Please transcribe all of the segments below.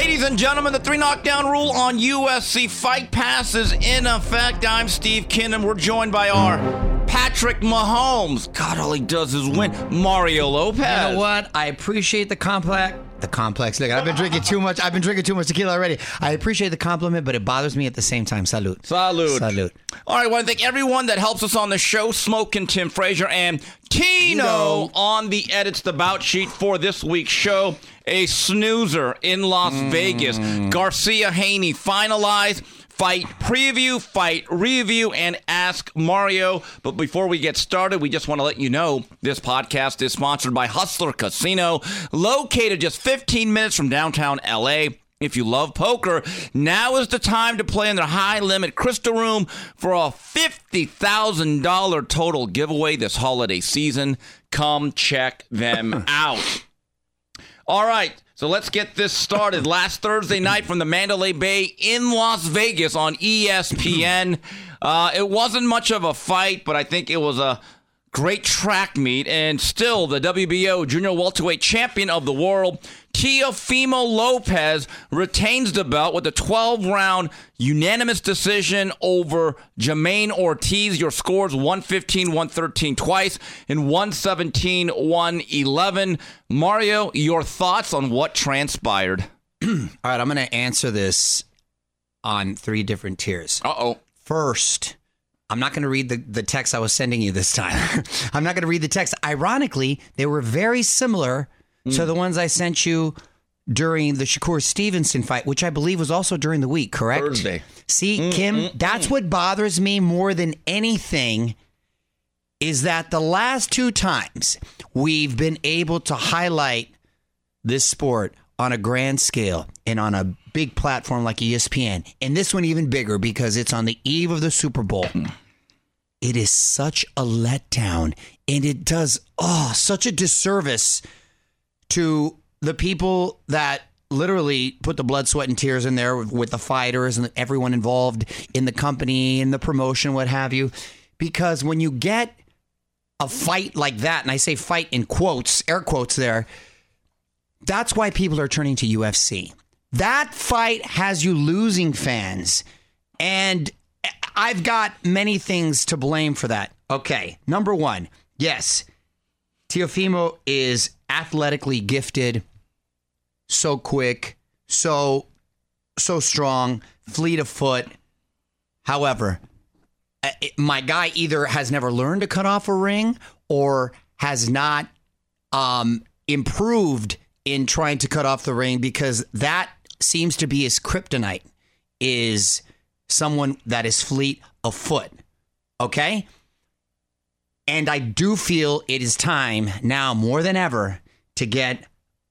Ladies and gentlemen, the three knockdown rule on UFC Fight Pass is in effect. I'm Steve Kinnan. We're joined by our Patrick Mahomes. God, all he does is win. Mario Lopez. You know what? I appreciate the complex. The complex. Look, I've been drinking too much. I've been drinking too much tequila already. I appreciate the compliment, but it bothers me at the same time. Salute. Salute. Salute. All right, I want to thank everyone that helps us on the show Smoke and Tim Frazier and Tino Tino. on the Edits the Bout sheet for this week's show. A snoozer in Las mm. Vegas. Garcia Haney finalized. Fight preview, fight review, and ask Mario. But before we get started, we just want to let you know this podcast is sponsored by Hustler Casino, located just 15 minutes from downtown LA. If you love poker, now is the time to play in their high limit crystal room for a $50,000 total giveaway this holiday season. Come check them out. All right, so let's get this started. Last Thursday night from the Mandalay Bay in Las Vegas on ESPN. Uh, it wasn't much of a fight, but I think it was a great track meet. And still, the WBO junior welterweight champion of the world, Teofimo Lopez, retains the belt with a 12 round unanimous decision over Jamaine Ortiz. Your scores 115 113 twice and 117 111. Mario, your thoughts on what transpired? All right, I'm going to answer this on three different tiers. Uh oh. First, I'm not going to read the, the text I was sending you this time. I'm not going to read the text. Ironically, they were very similar to hmm. the ones I sent you during the Shakur Stevenson fight, which I believe was also during the week, correct? Thursday. See, hmm, Kim, hmm, that's what bothers me more than anything is that the last two times we've been able to highlight this sport on a grand scale and on a big platform like ESPN, and this one even bigger because it's on the eve of the Super Bowl. It is such a letdown, and it does oh such a disservice to the people that literally put the blood, sweat, and tears in there with, the fighters and everyone involved in the company and the promotion, what have you. Because when you get a fight like that, and I say fight in quotes, air quotes there, that's why people are turning to UFC. That fight has you losing fans. And I've got many things to blame for that. Okay, number one, yes, Teofimo is athletically gifted, so quick, so so strong, fleet of foot. However, uh, it- my guy either has never learned to cut off a ring or has not um, improved in trying to cut off the ring because that seems to be his kryptonite is someone that is fleet of foot. Okay? And I do feel it is time now more than ever to get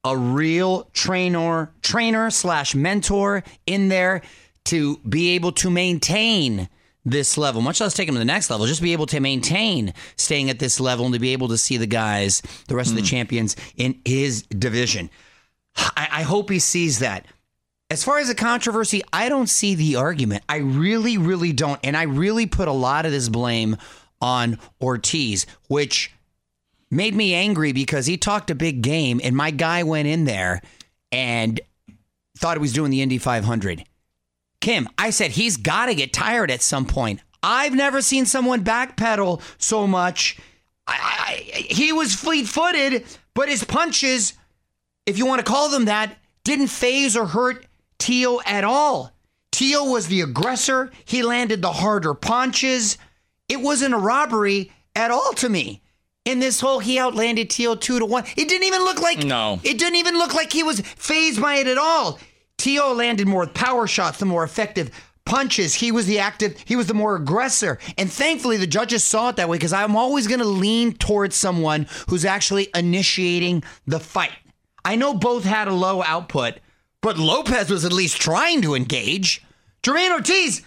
a real trainer, trainer slash mentor in there to be able to maintain this level, much less take him to the next level, just be able to maintain staying at this level and to be able to see the guys, the rest of the hmm. champions in his division. I, I hope he sees that. As far as the controversy, I don't see the argument. I really, really don't. And I really put a lot of this blame on Ortiz, which made me angry because he talked a big game and my guy went in there and thought he was doing the Indy 500. Kim, I said he's got to get tired at some point. I've never seen someone backpedal so much. I, I, he was fleet footed, but his punches, if you want to call them that, didn't phase or hurt Teo at all. Teo was the aggressor. He landed the harder punches. It wasn't a robbery at all to me. In this whole, he outlanded Teo two to one. It didn't even look like No. It didn't even look like he was phased by it at all. Teo landed more power shots, the more effective punches. He was the active, he was the more aggressor. And thankfully, the judges saw it that way because I'm always going to lean towards someone who's actually initiating the fight. I know both had a low output, but Lopez was at least trying to engage. Jamaine Ortiz,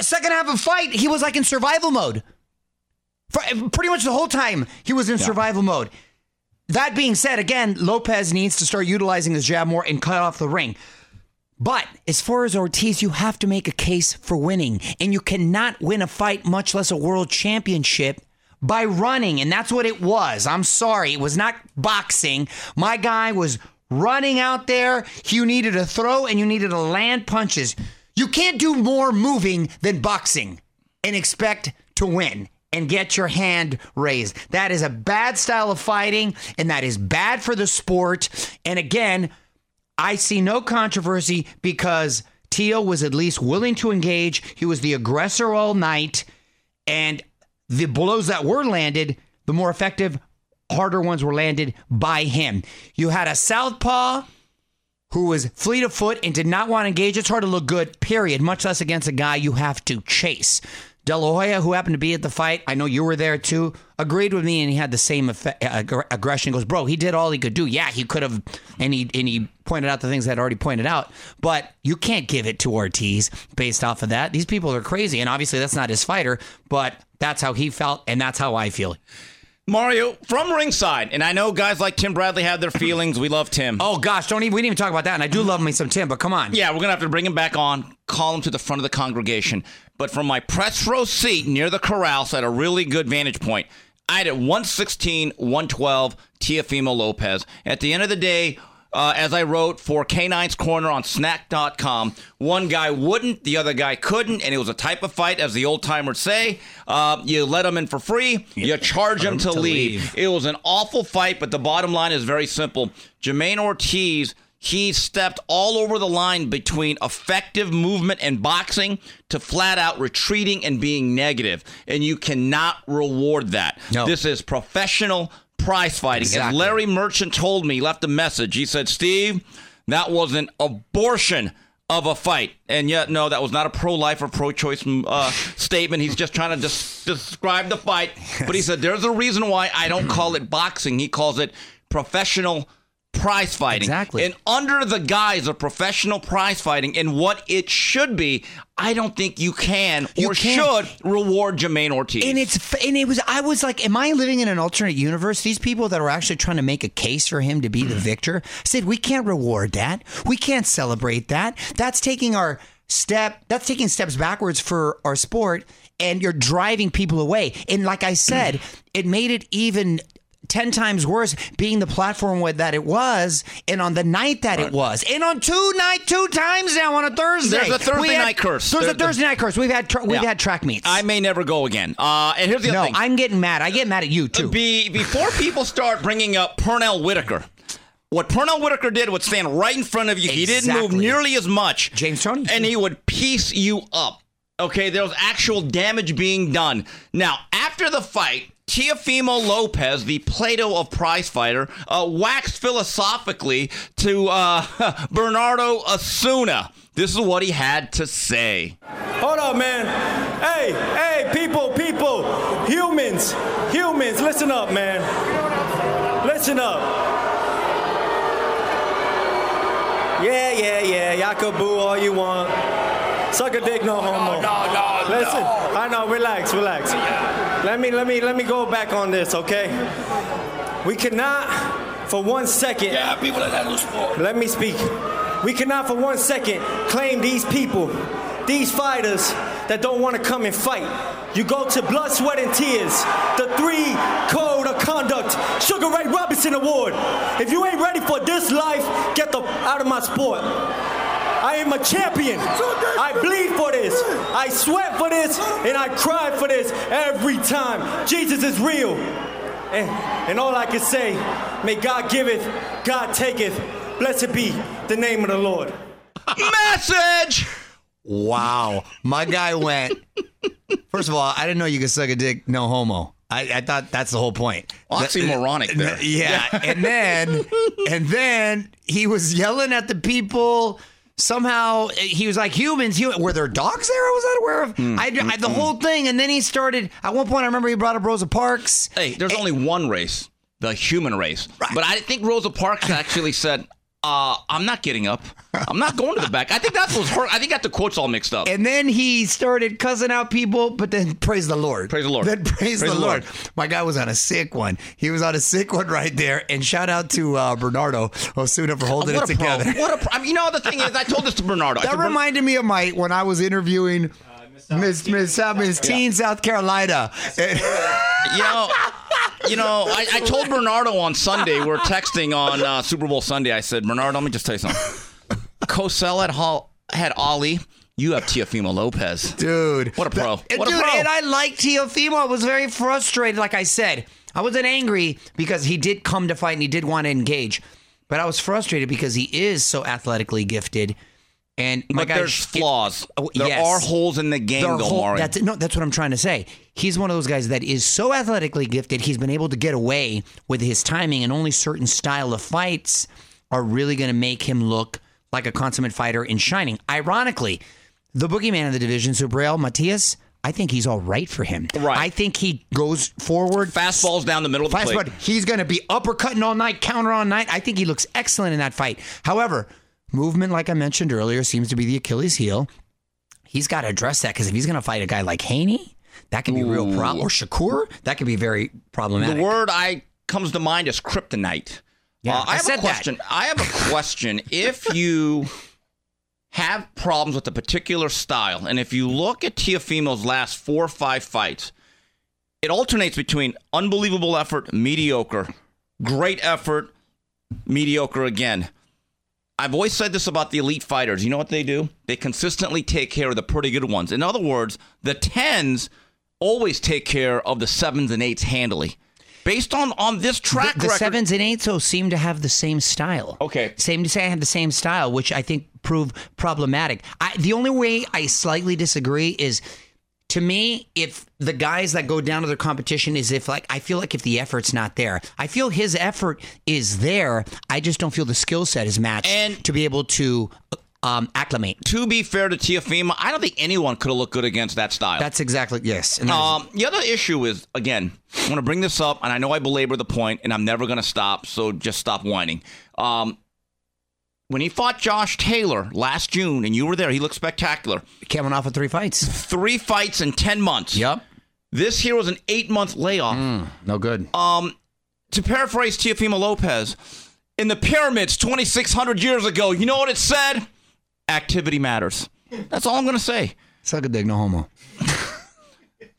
second half of fight, he was like in survival mode. For eh, pretty much the whole time, he was in survival mode. That being said, again, Lopez needs to start utilizing his jab more and cut off the ring. But as far as Ortiz, you have to make a case for winning. And you cannot win a fight, much less a world championship, by running. And that's what it was. I'm sorry. It was not boxing. My guy was running out there. You needed to throw and you needed to land punches. You can't do more moving than boxing and expect to win and get your hand raised. That is a bad style of fighting and that is bad for the sport. And again, I see no controversy because Teal was at least willing to engage. He was the aggressor all night. And the blows that were landed, the more effective, harder ones were landed by him. You had a southpaw who was fleet of foot and did not want to engage. It's hard to look good, period, much less against a guy you have to chase. De La Hoya, who happened to be at the fight, I know you were there too, agreed with me and he had the same effect, uh, aggression. Goes, bro, he did all he could do. Yeah, he could have, and he and he pointed out the things that I'd already pointed out. But you can't give it to Ortiz based off of that. These people are crazy, and obviously that's not his fighter, but that's how he felt, and that's how I feel. Mario from ringside, and I know guys like Tim Bradley have their feelings. We love Tim. Oh gosh, don't even we didn't even talk about that. And I do love me some Tim, but come on. Yeah, we're gonna have to bring him back on, call him to the front of the congregation. But from my press row seat near the corrals at a really good vantage point, I had at 116, 112, Teofimo Lopez. At the end of the day, uh, as I wrote for K9's Corner on snack.com. One guy wouldn't, the other guy couldn't, and it was a type of fight, as the old timers say. Uh, you let them in for free, you charge them to, to leave. leave. It was an awful fight, but the bottom line is very simple. Jamaine Ortiz he stepped all over the line between effective movement and boxing to flat out retreating and being negative. And you cannot reward that. No. This is professional prize fighting. Exactly. And Larry Merchant told me, left a message. He said, Steve, that was an abortion of a fight. And yet, no, that was not a pro life or pro choice uh, statement. He's just trying to des- describe the fight. But he said, there's a reason why I don't call it boxing. He calls it professional prize fighting. Exactly. And under the guise of professional prize fighting and what it should be, I don't think you can you or can. should reward Jamaine Ortiz. And it's and it was I was like, am I living in an alternate universe? These people that are actually trying to make a case for him to be the mm-hmm. victor said we can't reward that. We can't celebrate that. That's taking our step that's taking steps backwards for our sport and you're driving people away. And like I said, it made it even 10 times worse being the platform that it was and on the night that right. it was and on two night two times now on a thursday there's a thursday had, night curse there's there, a thursday night curse we've had tra- we've yeah. had track meets i may never go again uh, and here's the no, other thing i'm getting mad i get mad at you too Be, before people start bringing up pernell whitaker what Pernell Whitaker did would stand right in front of you. Exactly. He didn't move nearly as much. James Toney. And he would piece you up. Okay, there was actual damage being done. Now, after the fight, Teofimo Lopez, the Plato of prize fighter, uh, waxed philosophically to uh, Bernardo Osuna. This is what he had to say. Hold up, man. Hey, hey, people, people, humans, humans, listen up, man. Listen up. Yeah, yeah, yeah. Y'all can boo all you want. Suck a dick, no homo. No, no, no, Listen. I know. Relax, relax. Let me, let me, let me go back on this, okay? We cannot, for one second. Yeah, people that lose sport. Let me speak. We cannot, for one second, claim these people, these fighters that don't want to come and fight. You go to blood, sweat, and tears. The three code of conduct, Sugar Ray Robinson Award. If you ain't ready for this life, get the out of my sport. I am a champion. I bleed for this. I sweat for this, and I cry for this every time. Jesus is real. And, and all I can say, may God giveth, God taketh. Blessed be the name of the Lord. Message! Wow. My guy went. First of all, I didn't know you could suck a dick, no homo. I, I thought that's the whole point. Oxymoronic uh, there. Yeah. and then and then he was yelling at the people somehow he was like humans. Human, were there dogs there? I was not aware of. Mm, I, I, the mm, whole thing, and then he started. At one point, I remember he brought up Rosa Parks. Hey, there's only one race, the human race. Right. But I think Rosa Parks actually said, uh, I'm not getting up. I'm not going to the back. I think that's what's hurt. I think got the quotes all mixed up. And then he started cussing out people, but then praise the Lord. Praise the Lord. Then praise, praise the, the Lord. Lord. My guy was on a sick one. He was on a sick one right there. And shout out to uh, Bernardo Osuna for holding it together. Pro. What a pro. I mean, you know, the thing is, I told this to Bernardo. That reminded me of my when I was interviewing Miss Miss Miss Teen South Carolina. you know, you know, I, I told Bernardo on Sunday, we we're texting on uh, Super Bowl Sunday. I said, Bernardo, let me just tell you something. Cosell had, Hall, had Ali. You have Teofimo Lopez. Dude. What a pro. That- what dude, a pro. and I like Teofimo. I was very frustrated, like I said. I wasn't angry because he did come to fight and he did want to engage. But I was frustrated because he is so athletically gifted. And my but guy, there's flaws. Oh, there yes. are holes in the game, There though, whole- That's no, that's what I'm trying to say. He's one of those guys that is so athletically gifted. He's been able to get away with his timing, and only certain style of fights are really going to make him look like a consummate fighter in shining. Ironically, the boogeyman of the division, Subriel Matias, I think he's all right for him. Right. I think he goes forward. Fastballs down the middle of the Fast plate. He's going to be uppercutting all night, counter all night. I think he looks excellent in that fight. However, movement, like I mentioned earlier, seems to be the Achilles heel. He's got to address that because if he's going to fight a guy like Haney, that could be real problem. Or Shakur, that could be very problematic. The word I comes to mind is kryptonite. Yeah, Uh, I, I have said a that. question. I have a question. if you have problems with a particular style, and if you look at Teofimo's last four or five fights, it alternates between unbelievable effort, mediocre, great effort, mediocre again. I've always said this about the elite fighters. You know what they do? They consistently take care of the pretty good ones. In other words, the tens always take care of the sevens and eights handily. Based on on this track the, the record, sevens and eights though seem to have the same style. Okay. Same to say I have the same style, which I think prove problematic. I, the only way I slightly disagree is to me, if the guys that go down to their competition is if like I feel like if the effort's not there, I feel his effort is there. I just don't feel the skill set is matched And- to be able to uh, um, acclimate. to be fair to Teofimo, I don't think anyone could have looked good against that style. That's exactly yes. Um, the other issue is again, I want to bring this up, and I know I belabor the point, and I'm never going to stop. So just stop whining. Um, when he fought Josh Taylor last June, and you were there, he looked spectacular. coming off of three fights. Three fights in ten months. Yep. This here was an eight month layoff. No good. Um, to paraphrase Teofimo Lopez, in the pyramids 2,600 years ago, you know what it said? Activity matters. That's all I'm going to say. Suck a dick, no homo.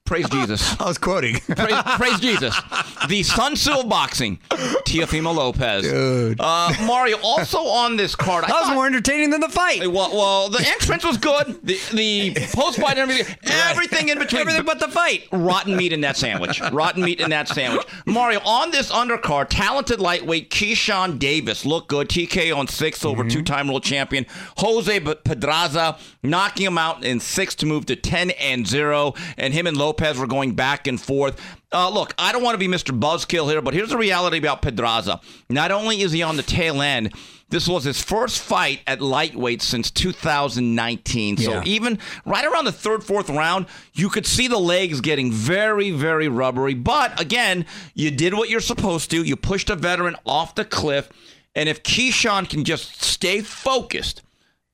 Praise Jesus. I was quoting. Praise, praise Jesus. The Sun Tzu of boxing, Teofimo Lopez. Dude. Uh, Mario, also on this card, I That was thought- more entertaining than the fight. well, well, the entrance was good. The, the post fight and everything, in between. Everything but the fight. rotten meat in that sandwich. Rotten meat in that sandwich. Mario, on this undercard, talented lightweight Keyshawn Davis looked good. TK on 6 over Mm-hmm. two-time world champion Jose Pedraza, knocking him out in six to move to 10 and 0. And him and Lopez were going back and forth. Uh, look, I don't want to be Mr. Buzzkill here, but here's the reality about Pedraza. Not only is he on the tail end, this was his first fight at lightweight since 2019. So Yeah. even right around the third, fourth round, you could see the legs getting very, very rubbery. But again, you did what you're supposed to. You pushed a veteran off the cliff. And if Keyshawn can just stay focused,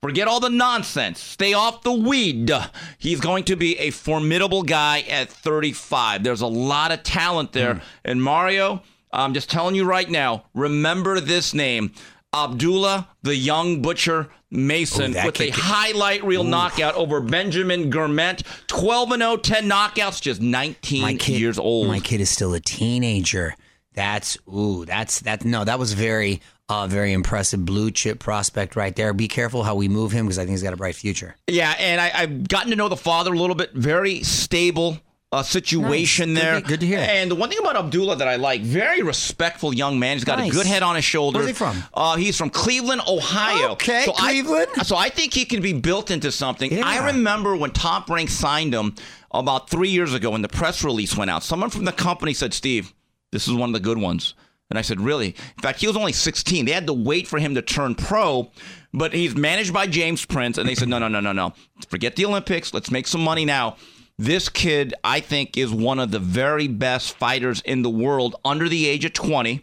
forget all the nonsense, stay off the weed, he's going to be a formidable guy at 35. There's a lot of talent there. Hmm. And Mario, I'm just telling you right now, remember this name. Abdullah, the young butcher Mason, oh, that with a kid can- highlight reel knockout over Benjamin Gurment. 12 and 0, 10 knockouts, just 19 years old. My kid is still a teenager. That's ooh, that's that. No, that was very, uh, very impressive blue chip prospect right there. Be careful how we move him because I think he's got a bright future. Yeah, and I, I've gotten to know the father a little bit. Very stable uh, situation Nice. Good there. to- good to hear. And the one thing about Abdullah that I like, very respectful young man. He's got Nice. a good head on his shoulders. Where's he from? Uh, he's from Cleveland, Ohio. Okay, I- Cleveland. so I think he can be built into something. Yeah. I remember when Top Rank signed him about three years ago when the press release went out. Someone from the company said, Steve, this is one of the good ones. And I said, really? In fact, he was only 16. They had to wait for him to turn pro, but he's managed by James Prince. And they said, no, no, no, no, no. Forget the Olympics. Let's make some money now. This kid, I think, is one of the very best fighters in the world under the age of 20.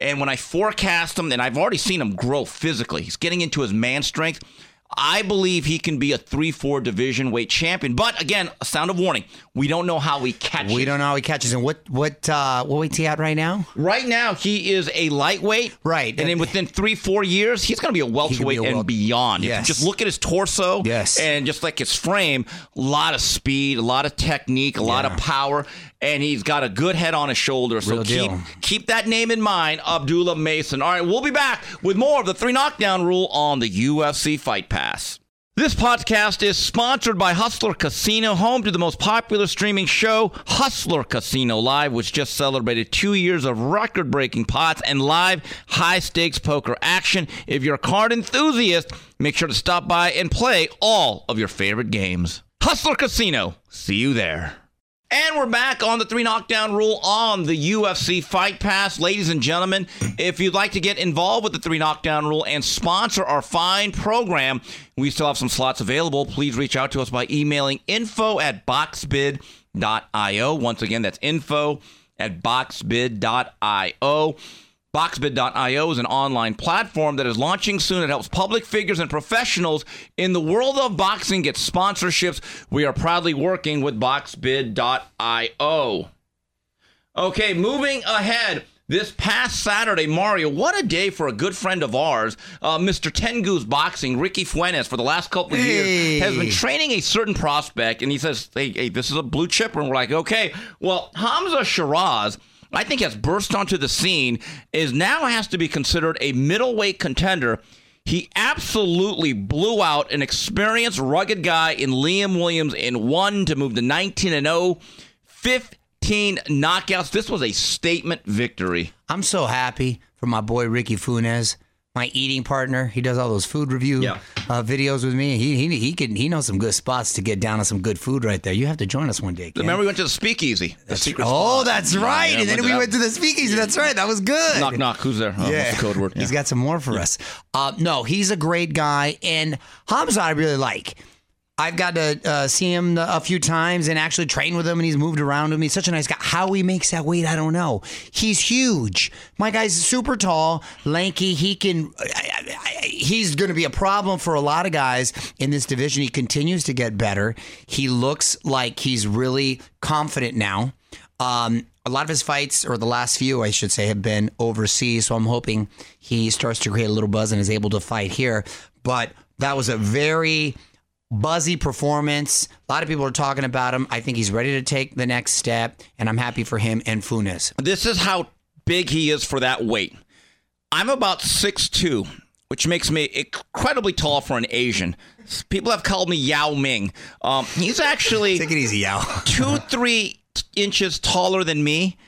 And when I forecast him, and I've already seen him grow physically, he's getting into his man strength. I believe he can be a 3 4 division weight champion. But again, a sound of warning. We don't know how he catches. We don't know how he catches. And what what uh, what weight's he at right now? Right now, he is a lightweight. Right. And then within three, four years, he's going to be a welterweight a and beyond. If you Yes. just look at his torso Yes. and just like his frame, a lot of speed, a lot of technique, a lot of power, and he's got a good head on his shoulder. So Real keep, deal. keep that name in mind, Abdullah Mason. All right, we'll be back with more of the three knockdown rule on the UFC Fight Pass. This podcast is sponsored by Hustler Casino, home to the most popular streaming show, Hustler Casino Live, which just celebrated two years of record breaking pots and live high stakes poker action. If you're a card enthusiast, make sure to stop by and play all of your favorite games. Hustler Casino, see you there. And we're back on the three knockdown rule on the UFC Fight Pass. Ladies and gentlemen, if you'd like to get involved with the three knockdown rule and sponsor our fine program, we still have some slots available. Please reach out to us by emailing info at boxbid.io. Once again, that's info at boxbid.io. Boxbid.io is an online platform that is launching soon. It helps public figures and professionals in the world of boxing get sponsorships. We are proudly working with Boxbid.io. Okay, moving ahead. This past Saturday, Mario, what a day for a good friend of ours, uh, Mr. Ten Goose Boxing, Ricky Funez, for the last couple of Hey. years, has been training a certain prospect, and he says, hey, hey, this is a blue chipper. And we're like, okay. Well, Hamzah Sheeraz, I think, has burst onto the scene, is now has to be considered a middleweight contender. He absolutely blew out an experienced, rugged guy in Liam Williams in one to move to 19 and 0, 15 knockouts. This was a statement victory. I'm so happy for my boy Ricky Funez, my eating partner. He does all those food review Yeah. uh, videos with me. He he he can he knows some good spots to get down on some good food right there. You have to join us one day. Ken. Remember, we went to the speakeasy. The secret Oh, spot. that's right. Yeah, and then we went to the speakeasy. That's right. That was good. Knock, knock. Who's there? Oh, What's the code word? He's Yeah. got some more for us. Uh, no, he's a great guy, and Hamzah I really like. I've got to uh, see him a few times and actually train with him, and he's moved around with me. He's such a nice guy. How he makes that weight, I don't know. He's huge. My guy's super tall, lanky. He can. I, I, he's going to be a problem for a lot of guys in this division. He continues to get better. He looks like he's really confident now. Um, a lot of his fights, or the last few, I should say, have been overseas. So I'm hoping he starts to create a little buzz and is able to fight here. But that was a very buzzy performance. A lot of people are talking about him. I think he's ready to take the next step, and I'm happy for him and Funez. This is how big he is for that weight. I'm about 6'2", which makes me incredibly tall for an Asian. People have called me Yao Ming. Um, he's actually Take it easy, Yao. two, three inches taller than me.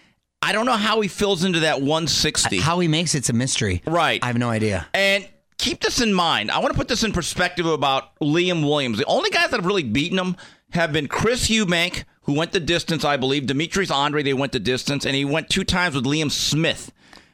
I don't know how he fills into that 160. How he makes it's a mystery. Right. I have no idea. And keep this in mind. I want to put this in perspective about Liam Williams. The only guys that have really beaten him have been Chris Eubank, who went the distance, I believe. Demetrius Andrade, they went the distance, and he went two times with Liam Smith.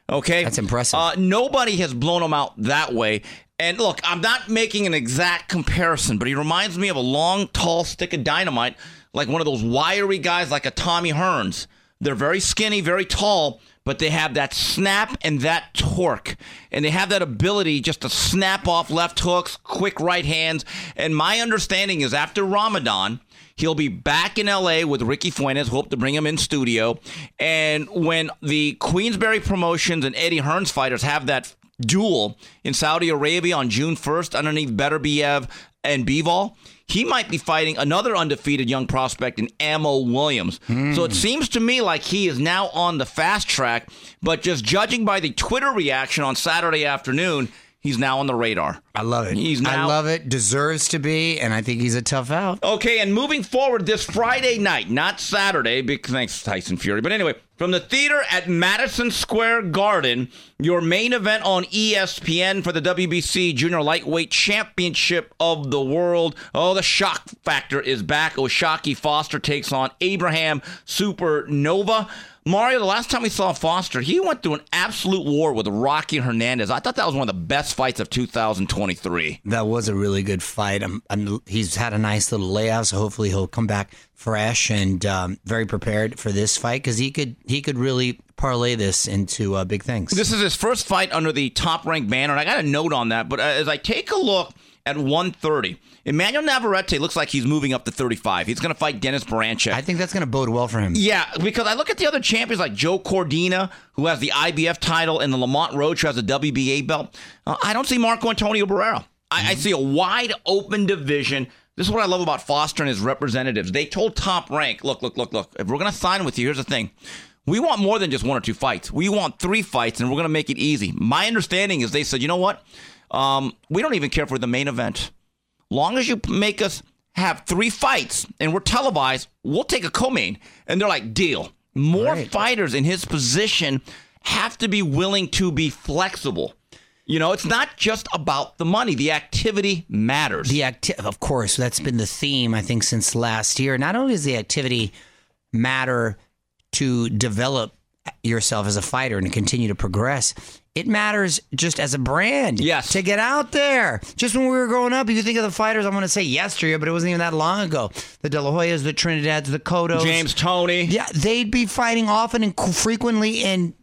Okay, That's impressive. Uh, nobody has blown him out that way. And look, I'm not making an exact comparison, but he reminds me of a long, tall stick of dynamite, like one of those wiry guys, like a Tommy Hearns. They're very skinny, very tall, but they have that snap and that torque. And they have that ability just to snap off left hooks, quick right hands. And my understanding is after Ramadan, He'll be back in LA with Ricky Funez. Hope to bring him in studio. And when the Queensberry Promotions and Eddie Hearn's fighters have that duel in Saudi Arabia on June 1st underneath Beterbiev and Bivol, he might be fighting another undefeated young prospect in Ammo Williams. So it seems to me like he is now on the fast track, but just judging by the Twitter reaction on Saturday afternoon, he's now on the radar. I love it. He's now, I love it. Deserves to be, and I think he's a tough out. Okay, and moving forward this Friday night, not Saturday, big thanks Tyson Fury. But anyway, from the theater at Madison Square Garden, your main event on ESPN for the WBC Junior Lightweight Championship of the World. Oh, the shock factor is back. O'Shaquie Foster takes on Abraham Supernova. Mario, the last time we saw Foster, he went through an absolute war with Rocky Hernandez. I thought that was one of the best fights of 2023. That was a really good fight. I'm, I'm, he's had a nice little layout, so hopefully he'll come back fresh and um, very prepared for this fight because he could he could really parlay this into uh, big things. This is his first fight under the top ranked banner, and I got a note on that. But uh, as I take a look at 130. Emmanuel Navarrete looks like he's moving up to 35. He's going to fight Denys Berinchyk. I think that's going to bode well for him. Yeah, because I look at the other champions like Joe Cordina, who has the IBF title, and the Lamont Roach, who has a WBA belt. Uh, I don't see Marco Antonio Barrera. I, I see a wide open division. This is what I love about Foster and his representatives. They told Top Rank, look, look, look, look, if we're going to sign with you, here's the thing. We want more than just one or two fights. We want three fights, and we're going to make it easy. My understanding is they said, you know what? Um, we don't even care for the main event. Long as you make us have three fights and we're televised, we'll take a co-main. And they're like, deal. More Right. fighters in his position have to be willing to be flexible. You know, it's not just about the money. The activity matters. The acti- of course, that's been the theme I think since last year. Not only does the activity matter to develop yourself as a fighter and continue to progress, it matters just as a brand. Yes. To get out there. Just when we were growing up, if you think of the fighters, I'm going to say yesteryear, but it wasn't even that long ago. The De La Hoyas, the Trinidads, the Cotos. James Toney. Yeah, they'd be fighting often and frequently, and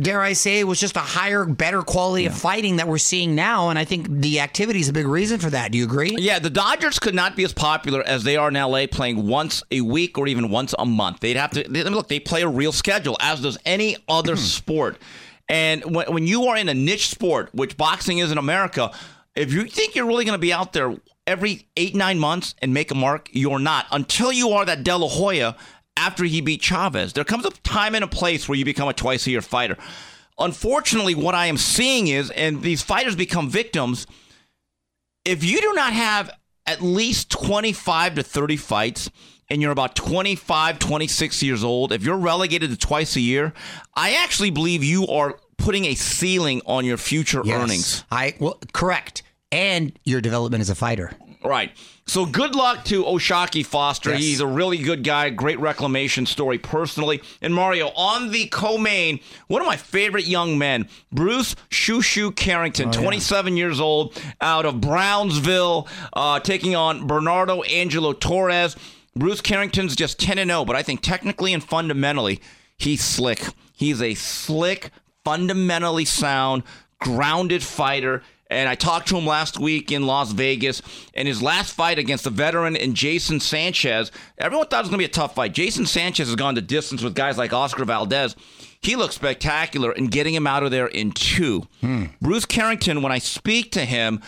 dare I say, it was just a higher, better quality of fighting that we're seeing now. And I think the activity is a big reason for that. Do you agree? Yeah, the Dodgers could not be as popular as they are in LA, playing once a week or even once a month. They'd have to they, look. They play a real schedule, as does any other hmm. sport. And when, when you are in a niche sport, which boxing is in America, if you think you're really going to be out there every eight nine months and make a mark, you're not until you are that De La Hoya after he beat Chavez. There comes a time and a place where you become a twice a year fighter. Unfortunately, what I am seeing is, and these fighters become victims if you do not have at least 25 to 30 fights and you're about 25, 26 years old, if you're relegated to twice a year, I actually believe you are putting a ceiling on your future Yes. earnings. I well, correct, and your development as a fighter. Right. So good luck to O'Shaquie Foster. Yes. He's a really good guy. Great reclamation story personally. And Mario, on the co-main, one of my favorite young men, Bruce Shu Shu Carrington, 27 years old, out of Brownsville, uh, taking on Bernardo Angelo Torres. Bruce Carrington's just 10 and 0, but I think technically and fundamentally, he's slick. He's a slick, fundamentally sound, grounded fighter. And I talked to him last week in Las Vegas, and his last fight against the veteran and Jason Sanchez, everyone thought it was going to be a tough fight. Jason Sanchez has gone to distance with guys like Oscar Valdez. He looks spectacular, in getting him out of there in two. Hmm. Bruce Carrington, when I speak to him,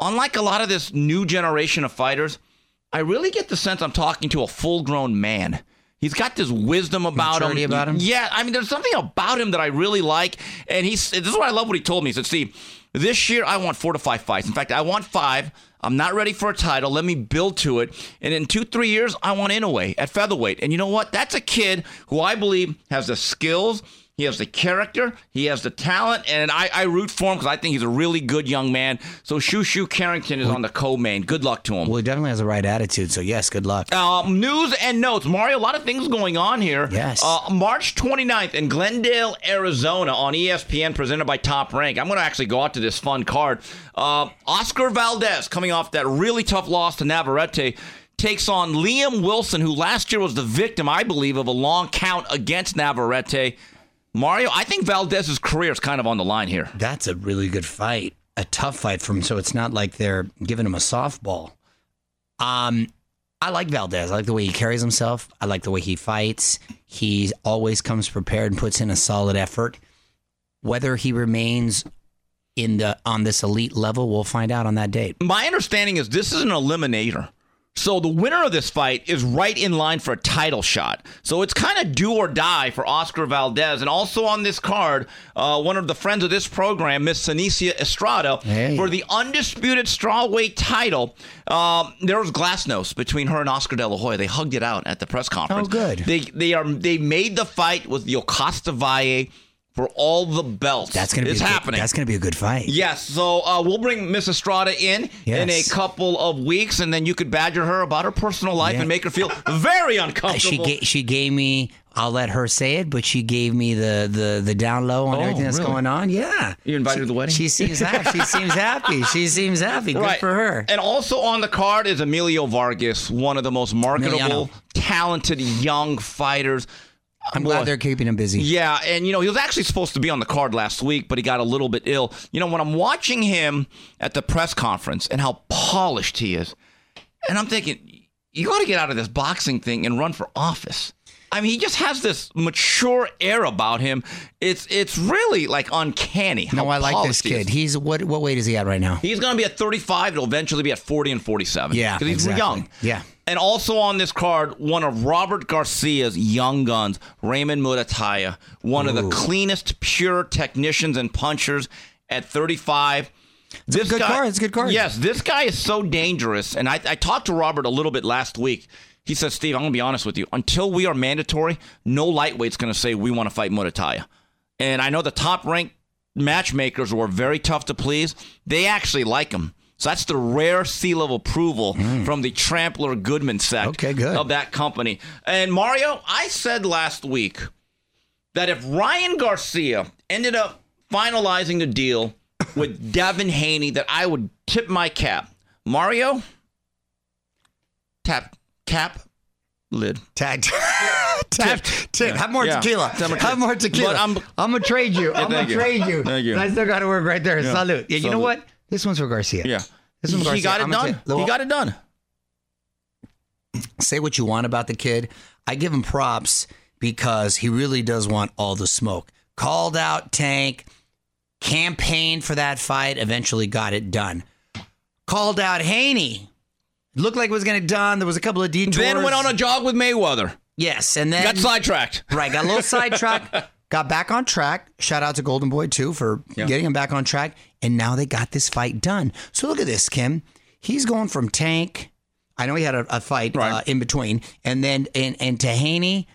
unlike a lot of this new generation of fighters, I really get the sense I'm talking to a full grown man. He's got this wisdom about Maturity him. about him? Yeah, I mean, there's something about him that I really like. And he's this is what I love what he told me. He said, Steve, this year I want four to five fights. In fact, I want five. I'm not ready for a title. Let me build to it. And in two, three years, I want Inoue at featherweight. And you know what? That's a kid who I believe has the skills. He has the character, he has the talent, and I, I root for him because I think he's a really good young man. So Shoo Carrington is on the co-main. Good luck to him. Well, he definitely has the right attitude. So yes, good luck. Um, news and notes. Mario, a lot of things going on here. Yes. Uh, March 29th in Glendale, Arizona on ESPN, presented by Top Rank. I'm going to actually go out to this fun card. Uh, Oscar Valdez, coming off that really tough loss to Navarrete, takes on Liam Wilson, who last year was the victim, I believe, of a long count against Navarrete. Mario, I think Valdez's career is kind of on the line here. That's a really good fight. A tough fight from so it's not like they're giving him a softball. Um I like Valdez. I like the way he carries himself. I like the way he fights. He always comes prepared and puts in a solid effort. Whether he remains in the on this elite level, we'll find out on that date. my understanding is this is an eliminator. So the winner of this fight is right in line for a title shot. So it's kind of do or die for Oscar Valdez. And also on this card, uh, one of the friends of this program, Miss Seniesa Estrada, Hey. for the undisputed strawweight title. Um, there was glasnost between her and Oscar De La Hoya. They hugged it out at the press conference. Oh, good. They they are they made the fight with Yokasta Valle for all the belts. That's gonna be it's a good- happening. that's gonna be a good fight. Yes, so uh, we'll bring Miss Estrada in in a couple of weeks, and then you could badger her about her personal life Yeah. and make her feel very uncomfortable. She gave she gave me. I'll let her say it, but she gave me the the the down low on Oh, everything that's really? going on. Yeah, You invited her to the wedding? She seems happy. She seems happy. She seems happy. Good right for her. And also on the card is Emilio Vargas, one of the most marketable, Emiliano. talented young fighters. I'm glad they're keeping him busy. Yeah, and you know, he was actually supposed to be on the card last week, but he got a little bit ill. You know, when I'm watching him at the press conference and how polished he is, and I'm thinking, you got to get out of this boxing thing and run for office. I mean, he just has this mature air about him. It's it's really like uncanny. How No, I like this polished he is. kid. He's what what weight is he at right now? He's going to be at 35. It'll eventually be at 40 and 47. Yeah, because he's exactly. young. Yeah. And also on this card, one of Robert Garcia's young guns, Raymond Muratalla, one of the cleanest, pure technicians and punchers at 35. a good card. It's a good card. Yes, this guy is so dangerous. And I, I talked to Robert a little bit last week. He says, Steve, I'm going to be honest with you. Until we are mandatory, no lightweight's going to say we want to fight Muratalla. And I know the top ranked matchmakers were very tough to please. They actually like him. So that's the rare seal of approval hmm. from the Trampler Goodman sect. Okay, good. of that company. And Mario, I said last week that if Ryan Garcia ended up finalizing the deal with Devin Haney, that I would tip my cap. Mario, tap, cap, lid. Tag. Tag. Tipped. Tip. Yeah. Have more Yeah. tequila. Have more tequila. But I'm- I'm gonna trade you. I'm gonna you. trade you. Thank you. I still got to work right there. Salute. Yeah, you know what? This one's for Garcia. Yeah. This one's for He Garcia. got it I'm done. tell- He got it done. say what you want about the kid. I give him props because he really does want all the smoke. Called out Tank, campaigned for that fight, eventually got it done. Called out Haney. Looked like it was going to done. There was a couple of detours. Then went on a jog with Mayweather. yes, and then Got sidetracked. Right, got a little sidetracked. Got back on track. Shout out to Golden Boy too for getting him back on track. And now they got this fight done. So look at this, Kim. He's going from Tank. I know he had a, a fight uh, in between, and then and and to Haney.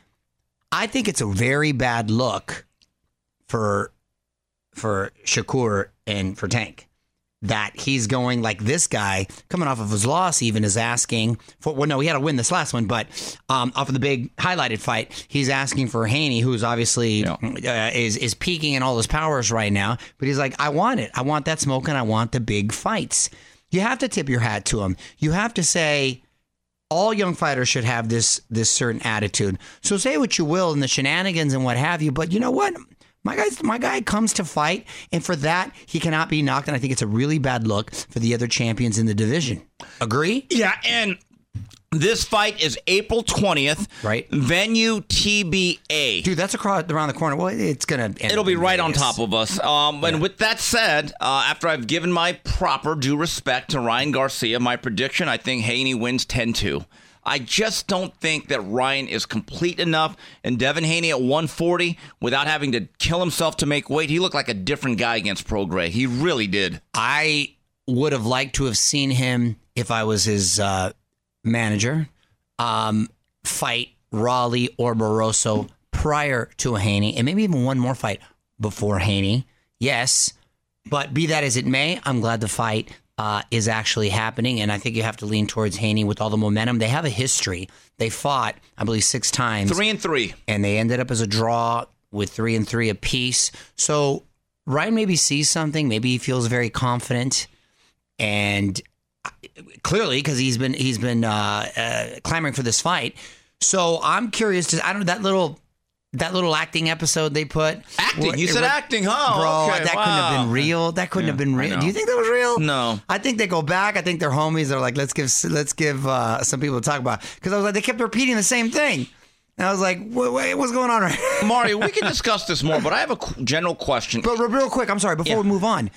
I think it's a very bad look for for Shakur and for Tank that he's going like this guy coming off of his loss even is asking for well no he had to win this last one but um, off of the big highlighted fight he's asking for Haney who's obviously Yeah. uh, is is peaking in all his powers right now but he's like I want it I want that smoke and I want the big fights you have to tip your hat to him you have to say all young fighters should have this this certain attitude. So say what you will in the shenanigans and what have you, but you know what? My guy, my guy comes to fight, and for that he cannot be knocked. And I think it's a really bad look for the other champions in the division. Agree? Yeah, and this fight is April 20th. Right. Venue TBA. Dude, that's across around the corner. Well, it's gonna. End It'll be right on top of us. Um, and with that said, uh, after I've given my proper due respect to Ryan Garcia, my prediction, I think Haney wins 10 2. I just don't think that Ryan is complete enough. And Devin Haney at 140, without having to kill himself to make weight, he looked like a different guy against Prograis. He really did. I would have liked to have seen him if I was his uh, manager um, fight Rolly or Barroso prior to Haney, and maybe even one more fight before Haney. Yes, but be that as it may, I'm glad the fight uh, is actually happening, and I think you have to lean towards Haney with all the momentum. They have a history. They fought, I believe, six times Three and three. and they ended up as a draw with three and three apiece. So Ryan maybe sees something. Maybe he feels very confident, and uh, clearly because he's been he's been uh, uh, clamoring for this fight. So I'm curious to I don't know that little. That little acting episode they put. Acting? where- You said acting, huh? Bro, Okay, that couldn't have been real. That couldn't have been real. Do you think that was real? No. I think they go back. I think they're homies. They're like, let's give let's give uh, some people to talk about. Because I was like, they kept repeating the same thing. And I was like, wait, wait what's going on right Mario, we can discuss this more, but I have a general question. But real quick, I'm sorry. Before Yeah. we move on,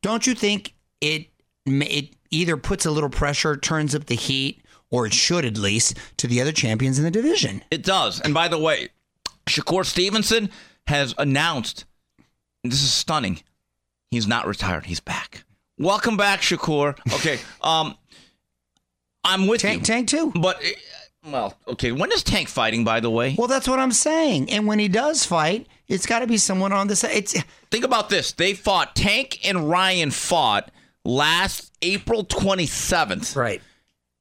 don't you think it it either puts a little pressure, turns up the heat, or it should at least to the other champions in the division? It does. And by the way, Shakur Stevenson has announced, and this is stunning, he's not retired. He's back. Welcome back, Shakur. Okay. Um, I'm with Tank, you. Tank too. But, uh, well, okay. When is Tank fighting, by the way? Well, that's what I'm saying. And when he does fight, it's got to be someone on the side. It's Think about this. They fought, Tank and Ryan fought last April 27th. right.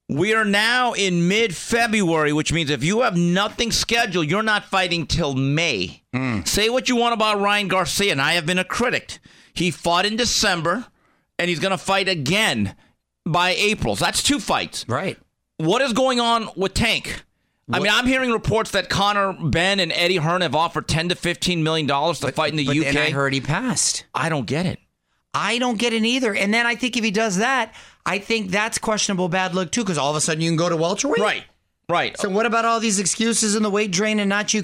We are now in mid February, which means if you have nothing scheduled, you're not fighting till May. Hmm. Say what you want about Ryan Garcia, and I have been a critic. He fought in December, and he's going to fight again by April. So that's two fights. Right. What is going on with Tank? I mean, I'm hearing reports that Conor Benn and Eddie Hearn have offered 10 to 15 million dollars to fight in the but UK. then I heard he passed. I don't get it. I don't get it either. And then I think if he does that, I think that's questionable bad luck too, because all of a sudden you can go to welterweight. Right. Right. So what about all these excuses in the weight drain and not you?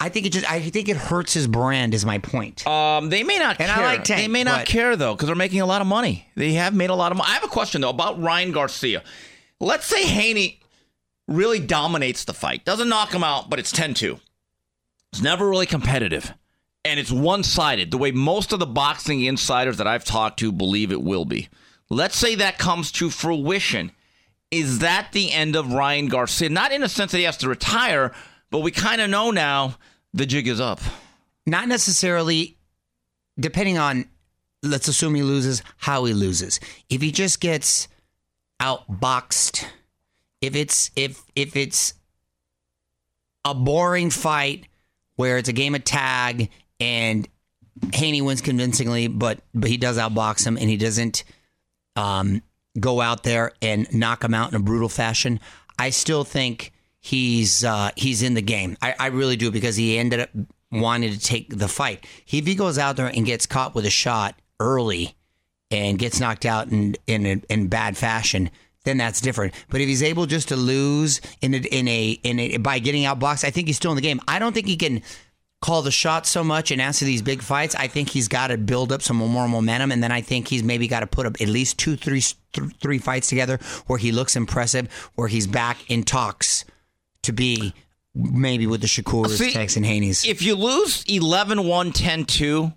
I think it just. I think it hurts his brand. Is my point. Um, they may not And I care. like Tank, they may not but- care though because they're making a lot of money. They have made a lot of money. I have a question though about Ryan Garcia. Let's say Haney really dominates the fight, doesn't knock him out, but it's 10-2. It's never really competitive, and it's one-sided. The way most of the boxing insiders that I've talked to believe it will be. Let's say that comes to fruition. Is that the end of Ryan Garcia? Not in the sense that he has to retire, but we kind of know now the jig is up. Not necessarily. Depending on, let's assume he loses, how he loses. If he just gets outboxed, if it's if if it's a boring fight where it's a game of tag and Haney wins convincingly, but but he does outbox him and he doesn't um, go out there and knock him out in a brutal fashion. I still think he's uh, he's in the game. I, I really do because he ended up wanting to take the fight. If he goes out there and gets caught with a shot early and gets knocked out in in a, in bad fashion, then that's different. But if he's able just to lose in a, in a in a by getting outboxed, I think he's still in the game. I don't think he can call the shots so much and answer these big fights. I think he's got to build up some more momentum, and then I think he's maybe got to put up at least two, three, th- three fights together where he looks impressive, where he's back in talks to be maybe with the Shakurs, See, Tex, and Haney's. If you lose 11 1 10 2,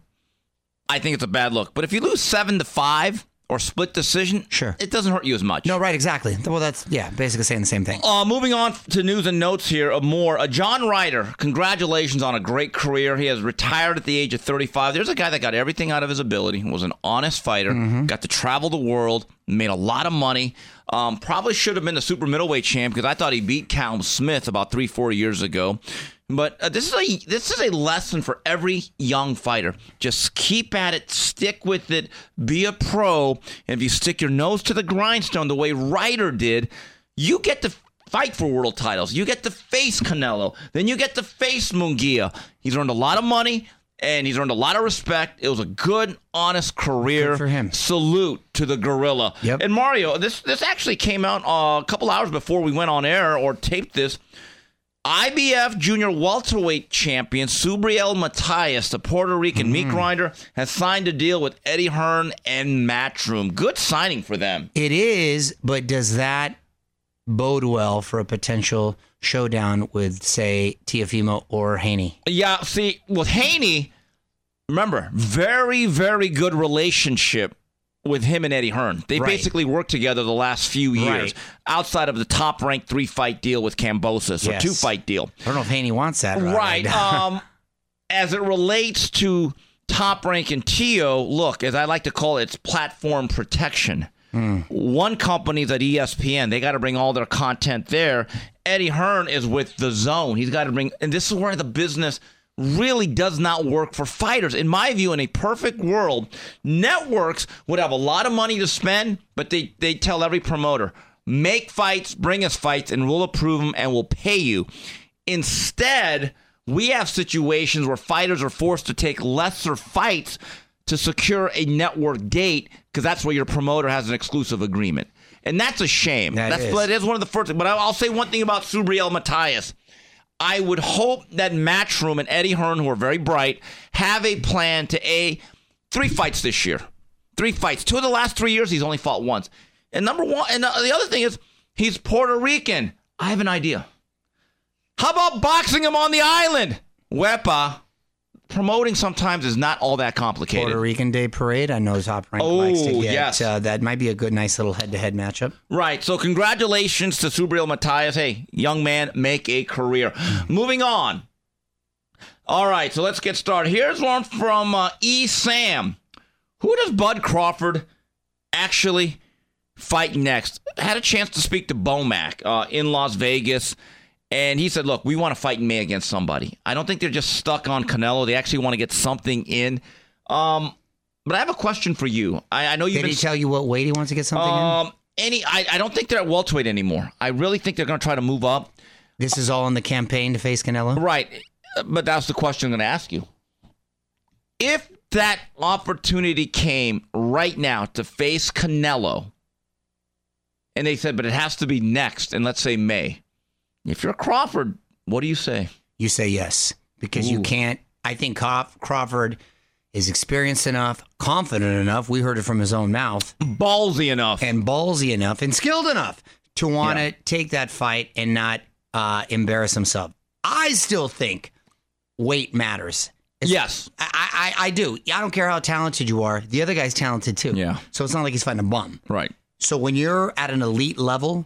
I think it's a bad look. But if you lose 7 to 5 or split decision, Sure. it doesn't hurt you as much. no, right, exactly. Well, that's yeah, basically saying the same thing. Uh, moving on to news and notes here of more. Uh, John Ryder, congratulations on a great career. He has retired at the age of 35. There's a guy that got everything out of his ability, was an honest fighter, got to travel the world, made a lot of money. Um, probably should have been the super middleweight champ because I thought he beat Callum Smith about three, four years ago. But uh, this is a this is a lesson for every young fighter. Just keep at it, stick with it, be a pro. And if you stick your nose to the grindstone the way Ryder did, you get to fight for world titles. You get to face Canelo. Then you get to face Munguia. He's earned a lot of money and he's earned a lot of respect. It was a good, honest career Good for him. Salute to the gorilla. Yep. And Mario, this this actually came out uh, a couple hours before we went on air or taped this. IBF Junior Welterweight Champion Subriel Matias, the Puerto Rican meat mm. grinder, has signed a deal with Eddie Hearn and Matchroom. Good signing for them. It is, but does that bode well for a potential showdown with, say, Teofimo or Haney? Yeah, see, with Haney, remember, very, very good relationship with him and Eddie Hearn. They Right. basically worked together the last few years Right. outside of the top ranked three fight deal with Kambosos, or Yes. two fight deal. I don't know if Haney wants that. Right. um, as it relates to top rank and Teo, look, as I like to call it, it's platform protection. One company's at ESPN. They got to bring all their content there. Eddie Hearn is with the zone. He's got to bring, and this is where the business really does not work for fighters. In my view, in a perfect world, networks would have a lot of money to spend, but they, they tell every promoter, make fights, bring us fights, and we'll approve them and we'll pay you. Instead, we have situations where fighters are forced to take lesser fights to secure a network date because that's where your promoter has an exclusive agreement. And that's a shame. That that's is. that is one of the first. But I'll say one thing about Subriel Matias. I would hope that Matchroom and Eddie Hearn, who are very bright, have a plan to a three fights this year. Three fights. Two of the last three years, he's only fought once. And number one, and the the other thing is, he's Puerto Rican. I have an idea. How about boxing him on the island? Wepa. Promoting sometimes is not all that complicated. Puerto Rican Day Parade. I know Top Rank Oh, likes to get. yes. Uh, that might be a good, nice little head-to-head matchup. Right. So congratulations to Subriel Matias. Hey, young man, make a career. Moving on. All right, so let's get started. Here's one from uh, E. Sam. Who does Bud Crawford actually fight next? Had a chance to speak to Bomac uh, in Las Vegas, and he said, "Look, we want to fight in May against somebody. I don't think they're just stuck on Canelo. They actually want to get something in." Um, but I have a question for you. I, I know you've Did been he tell you what weight he wants to get something in? um, any, I, I don't think they're at welterweight anymore. I really think they're going to try to move up. This is all in the campaign to face Canelo. Right. But that's the question I'm going to ask you. If that opportunity came right now to face Canelo, and they said, but it has to be next, and let's say May. If you're Crawford, what do you say? You say yes because you can't. I think Crawford is experienced enough, confident enough. We heard it from his own mouth, Ballsy enough. and ballsy enough, and skilled enough to want to Yeah. take that fight and not uh, embarrass himself. I still think weight matters. It's- yes. I, I, I do. I don't care how talented you are. The other guy's talented too. Yeah. So it's not like he's fighting a bum. Right. So when you're at an elite level,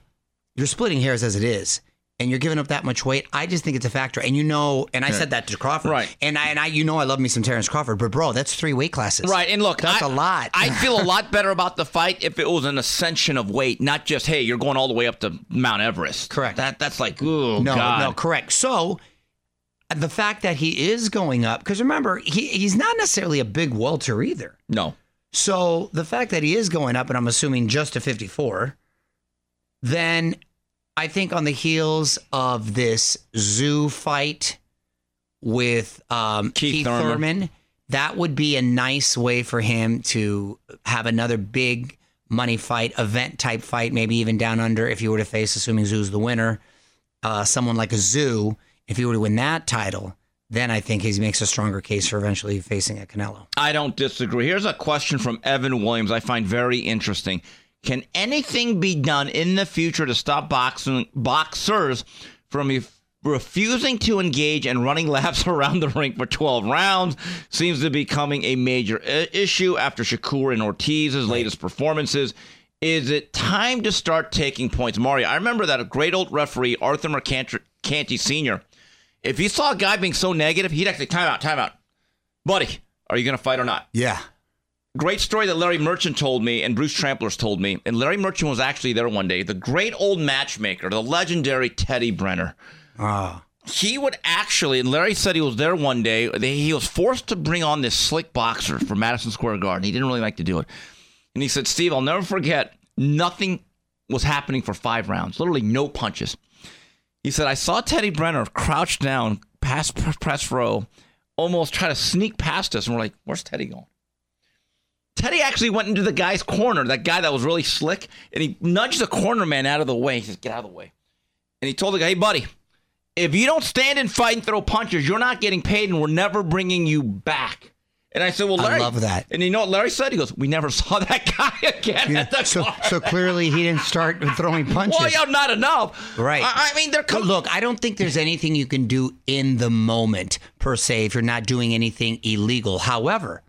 you're splitting hairs as it is, and you're giving up that much weight. I just think it's a factor. And you know, and I said that to Crawford, Right. And I, and I, you know, I love me some Terrence Crawford, but bro, that's three weight classes, Right, and look, That's a a lot. I feel a lot better about the fight if it was an ascension of weight, not just hey, you're going all the way up to Mount Everest. Correct. That that's like, oh No, god. no, correct. So the fact that he is going up, because remember, he, he's not necessarily a big welter either. no. So the fact that he is going up, and I'm assuming just to 54, then I think on the heels of this Tszyu fight with um, Keith Keith, Thurman. Thurman. that would be a nice way for him to have another big money fight, event type fight, maybe even down under if you were to face, assuming Tszyu's the winner, uh, someone like a Tszyu. If he were to win that title, then I think he makes a stronger case for eventually facing a Canelo. I don't disagree. Here's a question from Evan Williams I find very interesting. Can anything be done in the future to stop boxing boxers from refusing to engage and running laps around the rink for 12 rounds? Seems to be becoming a major i- issue after Shakur and Ortiz's latest performances. Is it time to start taking points? Mario, I remember that a great old referee, Arthur Mercante Sr., if he saw a guy being so negative, he'd actually time out, time out. Buddy, are you going to fight or not? Yeah. Great story that Larry Merchant told me and Bruce Trampler's told me. And Larry Merchant was actually there one day. The great old matchmaker, the legendary Teddy Brenner. Ah. He would actually, and Larry said he was there one day. They, he was forced to bring on this slick boxer from Madison Square Garden. He didn't really like to do it. And he said, Steve, I'll never forget, nothing was happening for five rounds, literally no punches. He said, I saw Teddy Brenner crouched down past pr- press row, almost try to sneak past us. And we're like, where's Teddy going? Teddy actually went into the guy's corner, that guy that was really slick, and he nudged the corner man out of the way. He says, Get out of the way. And he told the guy, Hey, buddy, if you don't stand and fight and throw punches, you're not getting paid, and we're never bringing you back. And I said, Well, I love that. And you know what Larry said? He goes, We never saw that guy again at the so, car." so clearly he didn't start throwing punches. Well, yeah, not enough. Right. I, I mean, they're com- look, I don't think there's anything you can do in the moment per se if you're not doing anything illegal. However,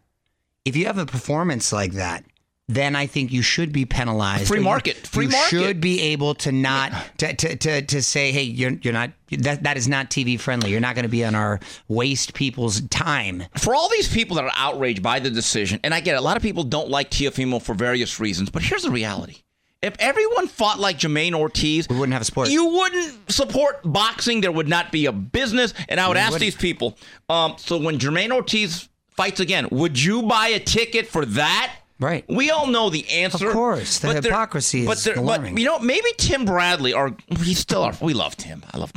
if you have a performance like that, then I think you should be penalized. Free market. Free you market. should be able to not to, to, to, to say, hey, you're you're not that that is not TV friendly. You're not going to be on our waste people's time. for all these people that are outraged by the decision, and I get it, a lot of people don't like Teofimo for various reasons, but here's the reality. If everyone fought like Jamaine Ortiz, We wouldn't have a sport. You wouldn't support boxing. There would not be a business. And I would ask wouldn't. these people. Um, so when Jamaine Ortiz fights again, would you buy a ticket for that? Right. We all know the answer. Of course. The but hypocrisy but is But alarming. you know, maybe Tim Bradley, or he's still our. We love Tim. I love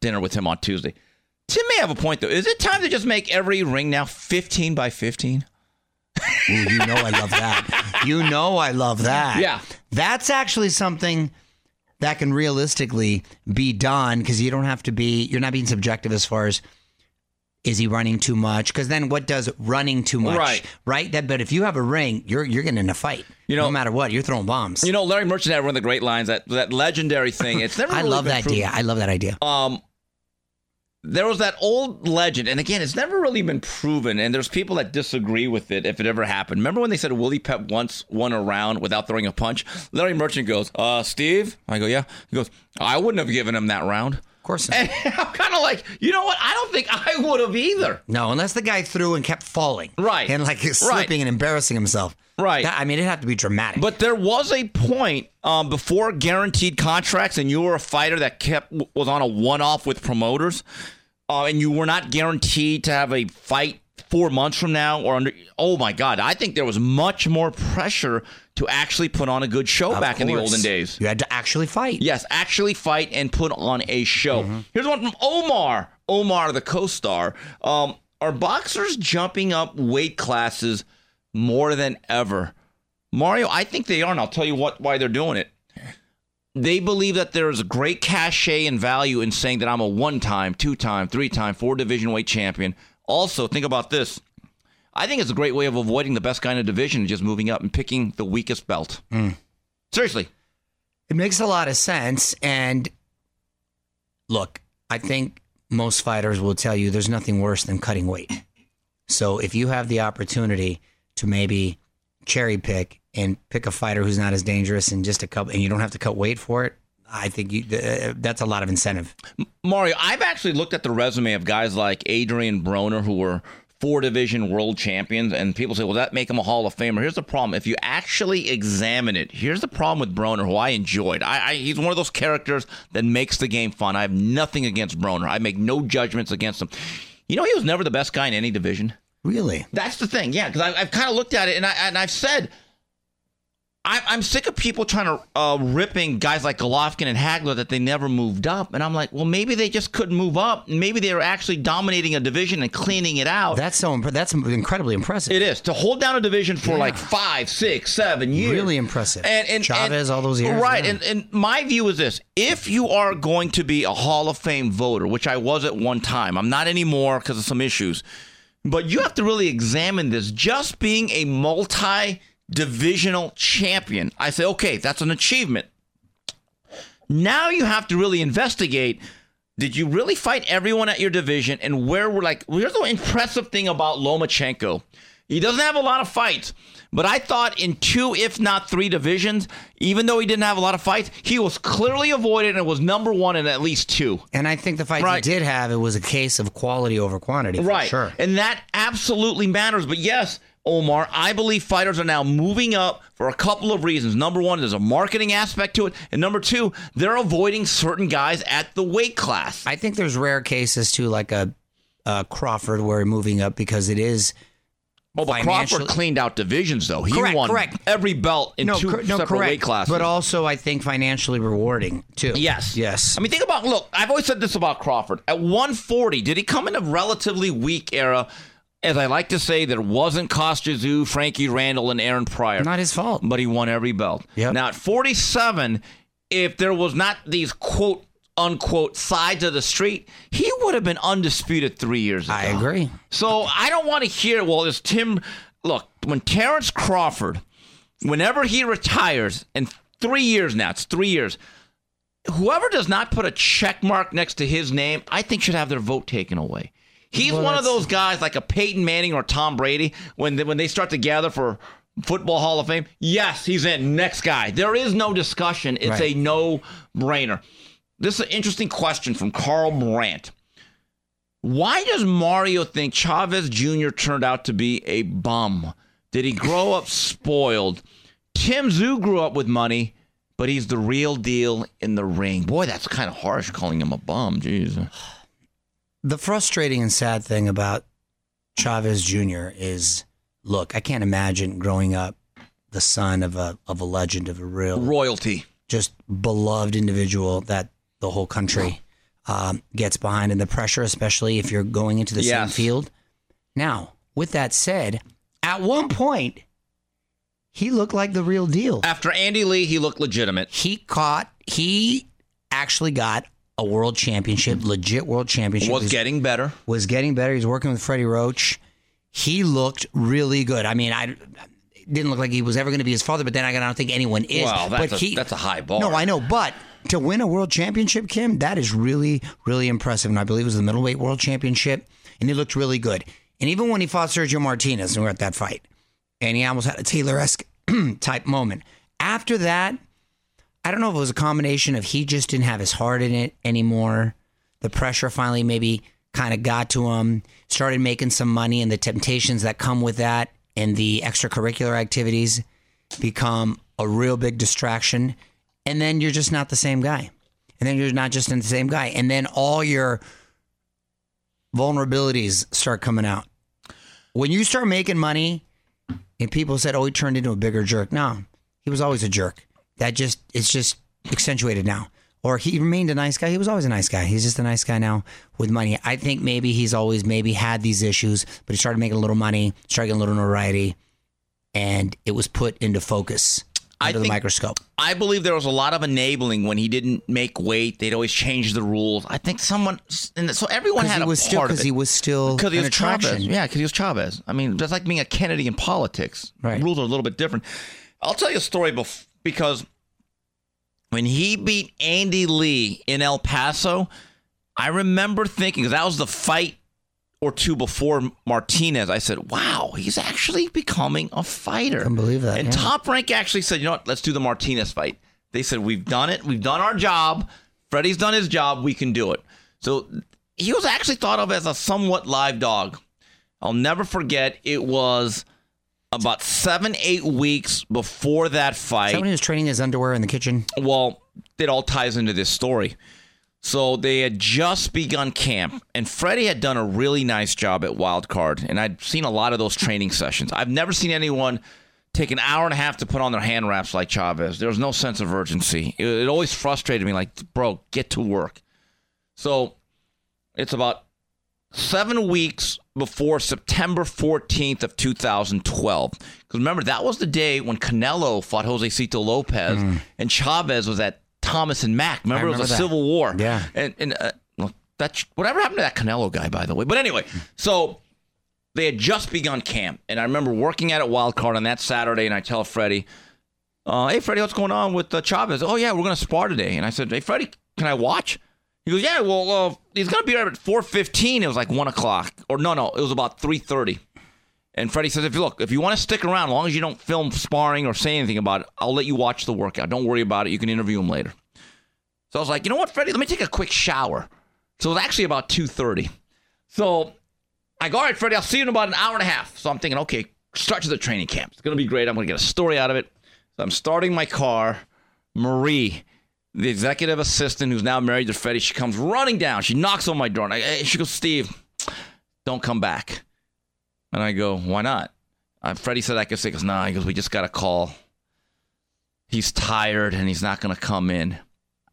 dinner with him on Tuesday. Tim may have a point though. Is it time to just make every ring now 15 by 15? Ooh, you know I love that. You know I love that. Yeah. That's actually something that can realistically be done because you don't have to be, you're not being subjective as far as is he running too much? Because then what does running too much? Right. Right? That, but if you have a ring, you're you're getting in a fight. You know- no matter what, you're throwing bombs. You know, Larry Merchant had one of the great lines that that legendary thing. It's never. I really love that proven. idea. I love that idea. um there was that old legend and again it's never really been proven and there's people that disagree with it if it ever happened remember when they said willie pep once won a round without throwing a punch larry merchant goes uh steve i go yeah he goes i wouldn't have given him that round course. not. and i'm kind of like you know what i don't think i would have either No, unless the guy threw and kept falling. Right. And like slipping and embarrassing himself. Right. That- I mean, it'd have to be dramatic. But there was a point um, before guaranteed contracts, and you were a fighter that kept was on a one-off with promoters, uh, and you were not guaranteed to have a fight four months from now or under oh my god i think there was much more pressure to actually put on a good show Of back in the olden days. You had to actually fight. yes actually fight and put on a show. Mm-hmm. here's one from omar. Omar the co-star. Um, are boxers jumping up weight classes more than ever? Mario i think they are and i'll tell you what why they're doing it. They believe that there is a great cachet and value in saying that I'm a one time, two time, three time, four division weight champion. Also, think about this. I think it's a great way of avoiding the best kind of division and just moving up and picking the weakest belt. Mm. Seriously. It makes a lot of sense. And look, I think most fighters will tell you there's nothing worse than cutting weight. So if you have the opportunity to maybe cherry pick and pick a fighter who's not as dangerous and just a couple, and you don't have to cut weight for it, I think you, uh, that's a lot of incentive. Mario, I've actually looked at the resume of guys like Adrian Broner who were four division world champions, and people say, well, that make him a Hall of Famer. Here's the problem. If you actually examine it, here's the problem with Broner, who I enjoyed. I, I, he's one of those characters that makes the game fun. I have nothing against Broner. I make no judgments against him. You know, he was never the best guy in any division. Really? That's the thing, yeah. Because I've kind of looked at it, and I and I've said, I, I'm sick of people trying to uh, ripping guys like Golovkin and Hagler that they never moved up, and I'm like, well, maybe they just couldn't move up. Maybe they were actually dominating a division and cleaning it out. That's so impre- that's incredibly impressive. it is to hold down a division for like five, six, seven years. Really impressive. And, and Chavez, and- all those years, right? yeah. And and my view is this: if you are going to be a Hall of Fame voter, which I was at one time, I'm not anymore because of some issues. But you have to really examine this. Just being a multi divisional champion, I say, okay, that's an achievement. Now you have to really investigate. Did you really fight everyone at your division? And where were like, here's the impressive thing about Lomachenko. He doesn't have a lot of fights, but I thought in two, if not three divisions, even though he didn't have a lot of fights, he was clearly avoided and was number one in at least two. And I think the fight Right. he did have, it was a case of quality over quantity. For right. Sure. And that absolutely matters. But yes, Omar, I believe fighters are now moving up for a couple of reasons. Number one, there's a marketing aspect to it. And number two, they're avoiding certain guys at the weight class. I think there's rare cases too, like a, a Crawford, where moving up because it is Well, but Crawford cleaned out divisions, though. He Correct, won correct. every belt in two cor- separate correct. weight classes. But also, I think financially rewarding too. Yes. Yes. I mean, think about look. I've always said this about Crawford. At 140, did he come in a relatively weak era? As I like to say, there wasn't Kostya Tszyu, Frankie Randall, and Aaron Pryor. Not his fault. but he won every belt. Yep. Now at 47, if there was not these quote unquote sides of the street, he would have been undisputed three years ago. I agree. So I don't want to hear, well, is Tim. Look, when Terrence Crawford, whenever he retires, in three years now, it's three years, whoever does not put a check mark next to his name, I think should have their vote taken away. He's Well, one of those guys like a Peyton Manning or Tom Brady when they, when they start to gather for Football Hall of Fame. Yes, he's in. Next guy. There is no discussion. It's Right. a no brainer. This is an interesting question from Carl Brandt. Why does Mario think Chavez Jr. turned out to be a bum? Did he grow up spoiled? Tim Tszyu grew up with money, but he's the real deal in the ring. Boy, that's kind of harsh calling him a bum. Jeez. The frustrating and sad thing about Chavez Jr. is, look, I can't imagine growing up the son of a of a legend of a real Royalty. just beloved individual that the whole country um, gets behind and the pressure, especially if you're going into the same field. Now, with that said, at one point, he looked like the real deal. After Andy Lee, he looked legitimate. He caught, he actually got a world championship, legit world championship. Was His- getting better. was getting better. He's working with Freddie Roach. He looked really good. I mean, I didn't look like he was ever going to be his father, but then I don't think anyone is. Well, that's but a- he, that's a high bar. No, I know, but to win a world championship, Kim, that is really, really impressive. And I believe it was the middleweight world championship, and he looked really good. And even when he fought Sergio Martinez, and we were at that fight, and he almost had a Taylor esque type moment. After that, I don't know if it was a combination of he just didn't have his heart in it anymore. The pressure finally maybe kind of got to him, started making some money, and the temptations that come with that and the extracurricular activities become a real big distraction. And then you're just not the same guy. And then you're not just in the same guy. And then all your vulnerabilities start coming out. when you start making money, and people said, "Oh, he turned into a bigger jerk." No, he was always a jerk. That just it's just accentuated now. Or he remained a nice guy. He was always a nice guy. He's just a nice guy now with money. I think maybe he's always maybe had these issues, but he started making a little money, started getting a little notoriety, and it was put into focus I under the microscope. I believe there was a lot of enabling when he didn't make weight. They'd always change the rules. I think someone, and so everyone had a was still part of because he was still because he was attraction. Chavez. Yeah, because he was Chavez. I mean, that's like being a Kennedy in politics. Right. Rules are a little bit different. I'll tell you a story bef- because when he beat Andy Lee in El Paso, I remember thinking that was the fight or two before Martinez. I said, "Wow, he's actually becoming a fighter." Couldn't believe that, And yeah. Top Rank actually said, "You know what? Let's do the Martinez fight." They said, "We've done it. We've done our job. Freddie's done his job. We can do it." So he was actually thought of as a somewhat live dog. I'll never forget. It was about seven, eight weeks before that fight. Is that when he was training his underwear in the kitchen? Well, it all ties into this story. So they had just begun camp, and Freddie had done a really nice job at Wild Card, and I'd seen a lot of those training sessions. I've never seen anyone take an hour and a half to put on their hand wraps like Chavez. There was no sense of urgency. It, it always frustrated me, like, bro, get to work. So it's about seven weeks before September 14th of 2012. Because remember, that was the day when Canelo fought Josesito Lopez and Chavez was at Thomas and Mack. Remember, it was a that. civil war. Yeah. And, and uh, that whatever happened to that Canelo guy, by the way. But anyway, so they had just begun camp. And I remember working at it Wild Card on that Saturday, and I tell Freddie, uh, hey, Freddie, what's going on with uh, Chavez? Oh, yeah, we're going to spar today. And I said, hey, Freddie, can I watch? He goes, yeah, well, uh, he's to be there at 4.15. It was like 1 o'clock. Or no, no, it was about 3.30. And Freddie says, if you look, if you want to stick around, as long as you don't film sparring or say anything about it, I'll let you watch the workout. Don't worry about it. You can interview him later. So I was like, you know what, Freddie, let me take a quick shower. So it was actually about 2.30. So I go, all right, Freddie, I'll see you in about an hour and a half. So I'm thinking, okay, start to the training camp. It's to be great. I'm to get a story out of it. So I'm starting my car. Marie, the executive assistant who's now married to Freddie, she comes running down. She knocks on my door. And I, she goes, Steve, don't come back. And I go, why not? Uh, Freddie said I could say, goes, nah. He goes, we just got a call. He's tired and he's not going to come in.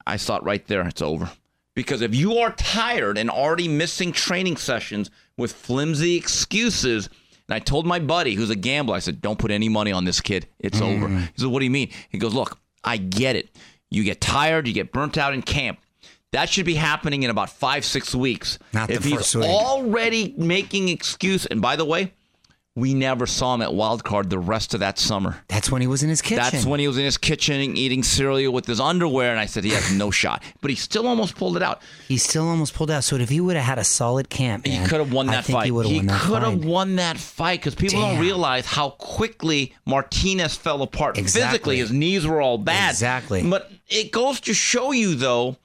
I thought right there, it's over. Because if you are tired and already missing training sessions with flimsy excuses, and I told my buddy who's a gambler, I said, don't put any money on this kid. It's over. He said, what do you mean? He goes, look, I get it. You get tired, you get burnt out in camp. That should be happening in about five, six weeks. Not the if he's week. already making excuse, and by the way, we never saw him at Wild Card the rest of that summer. That's when he was in his kitchen. That's when he was in his kitchen eating cereal with his underwear, and I said he has no shot. But he still almost pulled it out. he still almost pulled out. So if he would have had a solid camp, He could have won I that think fight. He would have won that could have won that fight because people don't realize how quickly Martinez fell apart Exactly. physically. His knees were all bad. Exactly. But it goes to show you, though,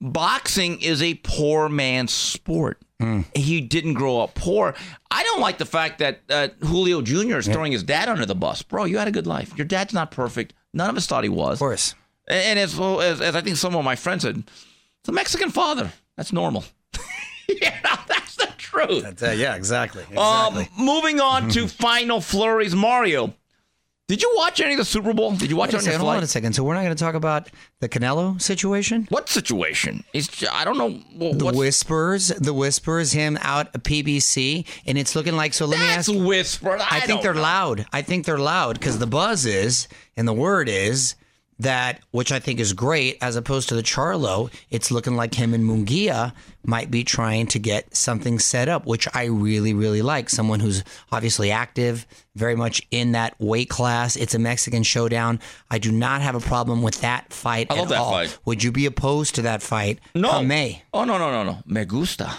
boxing is a poor man's sport. Hmm. He didn't grow up poor. I don't like the fact that uh, Julio Jr. is throwing his dad under the bus. Bro, you had a good life. Your dad's not perfect. None of us thought he was. Of course. And as, well as, as I think some of my friends said, it's a Mexican father. That's normal. yeah, that's the truth. uh, yeah, exactly. Um, moving on to final flurries, Mario. Did you watch any of the Super Bowl? Did you watch Wait it on your second, hold on a second. So we're not going to talk about the Canelo situation. What situation? It's I don't know. wh- The whispers, the whispers, him out at PBC, and it's looking like. So let me that's ask. whispered. I, I think they're know. loud. I think they're loud because the buzz is, and the word is that, which I think is great, as opposed to the Charlo. It's looking like him and Munguia might be trying to get something set up, which I really, really like. Someone who's obviously active, very much in that weight class. It's a Mexican showdown. I do not have a problem with that fight I at love that all. fight. Would you be opposed to that fight? No. May. Oh no no no no. Me gusta.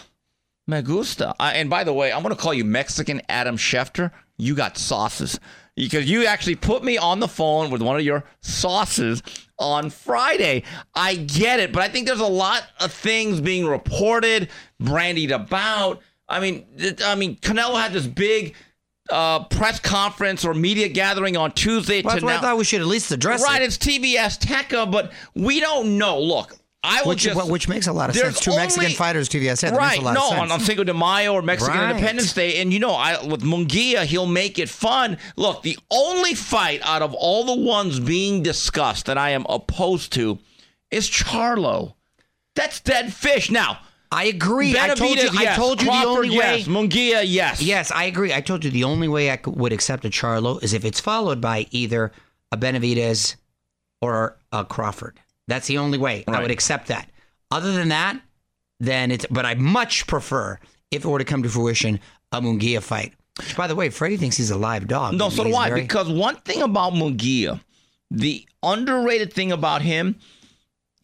Me gusta. I, and by the way, I'm going to call you Mexican Adam Schefter. You got sauces because you actually put me on the phone with one of your sauces on Friday. I get it, but I think there's a lot of things being reported, brandied about. I mean, I mean, Canelo had this big uh, press conference or media gathering on Tuesday Well, that's why I thought we should at least address Right, it. Right, it's TV Azteca, but we don't know. Look, I will which, just which makes a lot of sense. Two Mexican fighters, TVS said. That Right. makes a lot no, of sense. on, on Cinco de Mayo or Mexican Right. Independence Day. And, you know, I with Munguia, he'll make it fun. Look, the only fight out of all the ones being discussed that I am opposed to is Charlo. That's dead fish. Now, I agree. I told you. Yes. I told you Crawford, the only way. yes. Munguia, yes. Yes, I agree. I told you the only way I would accept a Charlo is if it's followed by either a Benavidez or a Crawford. That's the only way I would accept that. Other than that, then it's. But I much prefer if it were to come to fruition a Munguia fight. Which, by the way, Freddie thinks he's a live dog. No, so do I. very- Because one thing about Munguia, the underrated thing about him,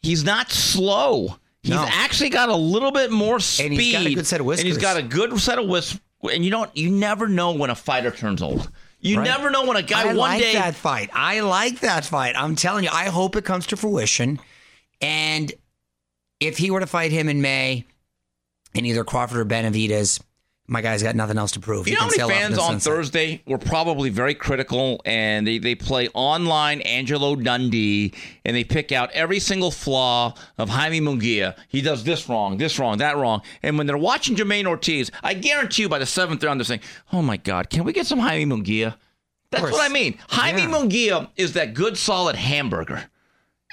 he's not slow. He's No. actually got a little bit more speed. And he's got a good set of whiskers. And he's got a good set of whiskers. And you don't, you never know when a fighter turns old. You Right. never know when a guy I one like day. that fight. I like that fight. I'm telling you, I hope it comes to fruition. And if he were to fight him in May, in either Crawford or Benavidez, my guy's got nothing else to prove. You He know how many fans on sunset. Thursday were probably very critical and they, they play online Angelo Dundee and they pick out every single flaw of Jaime Munguia. He does this wrong, this wrong, that wrong. And when they're watching Jamaine Ortiz, I guarantee you by the seventh round they're saying, oh my God, can we get some Jaime Munguia? That's what I mean. Jaime Yeah. Munguia is that good solid hamburger.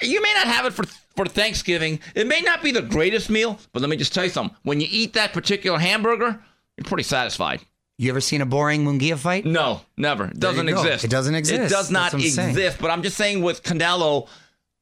You may not have it for for Thanksgiving. It may not be the greatest meal, but let me just tell you something. When you eat that particular hamburger, you're pretty satisfied. You ever seen a boring Munguia fight? No, never. It doesn't exist. It doesn't exist. It does not That's saying. exist. But I'm just saying with Canelo,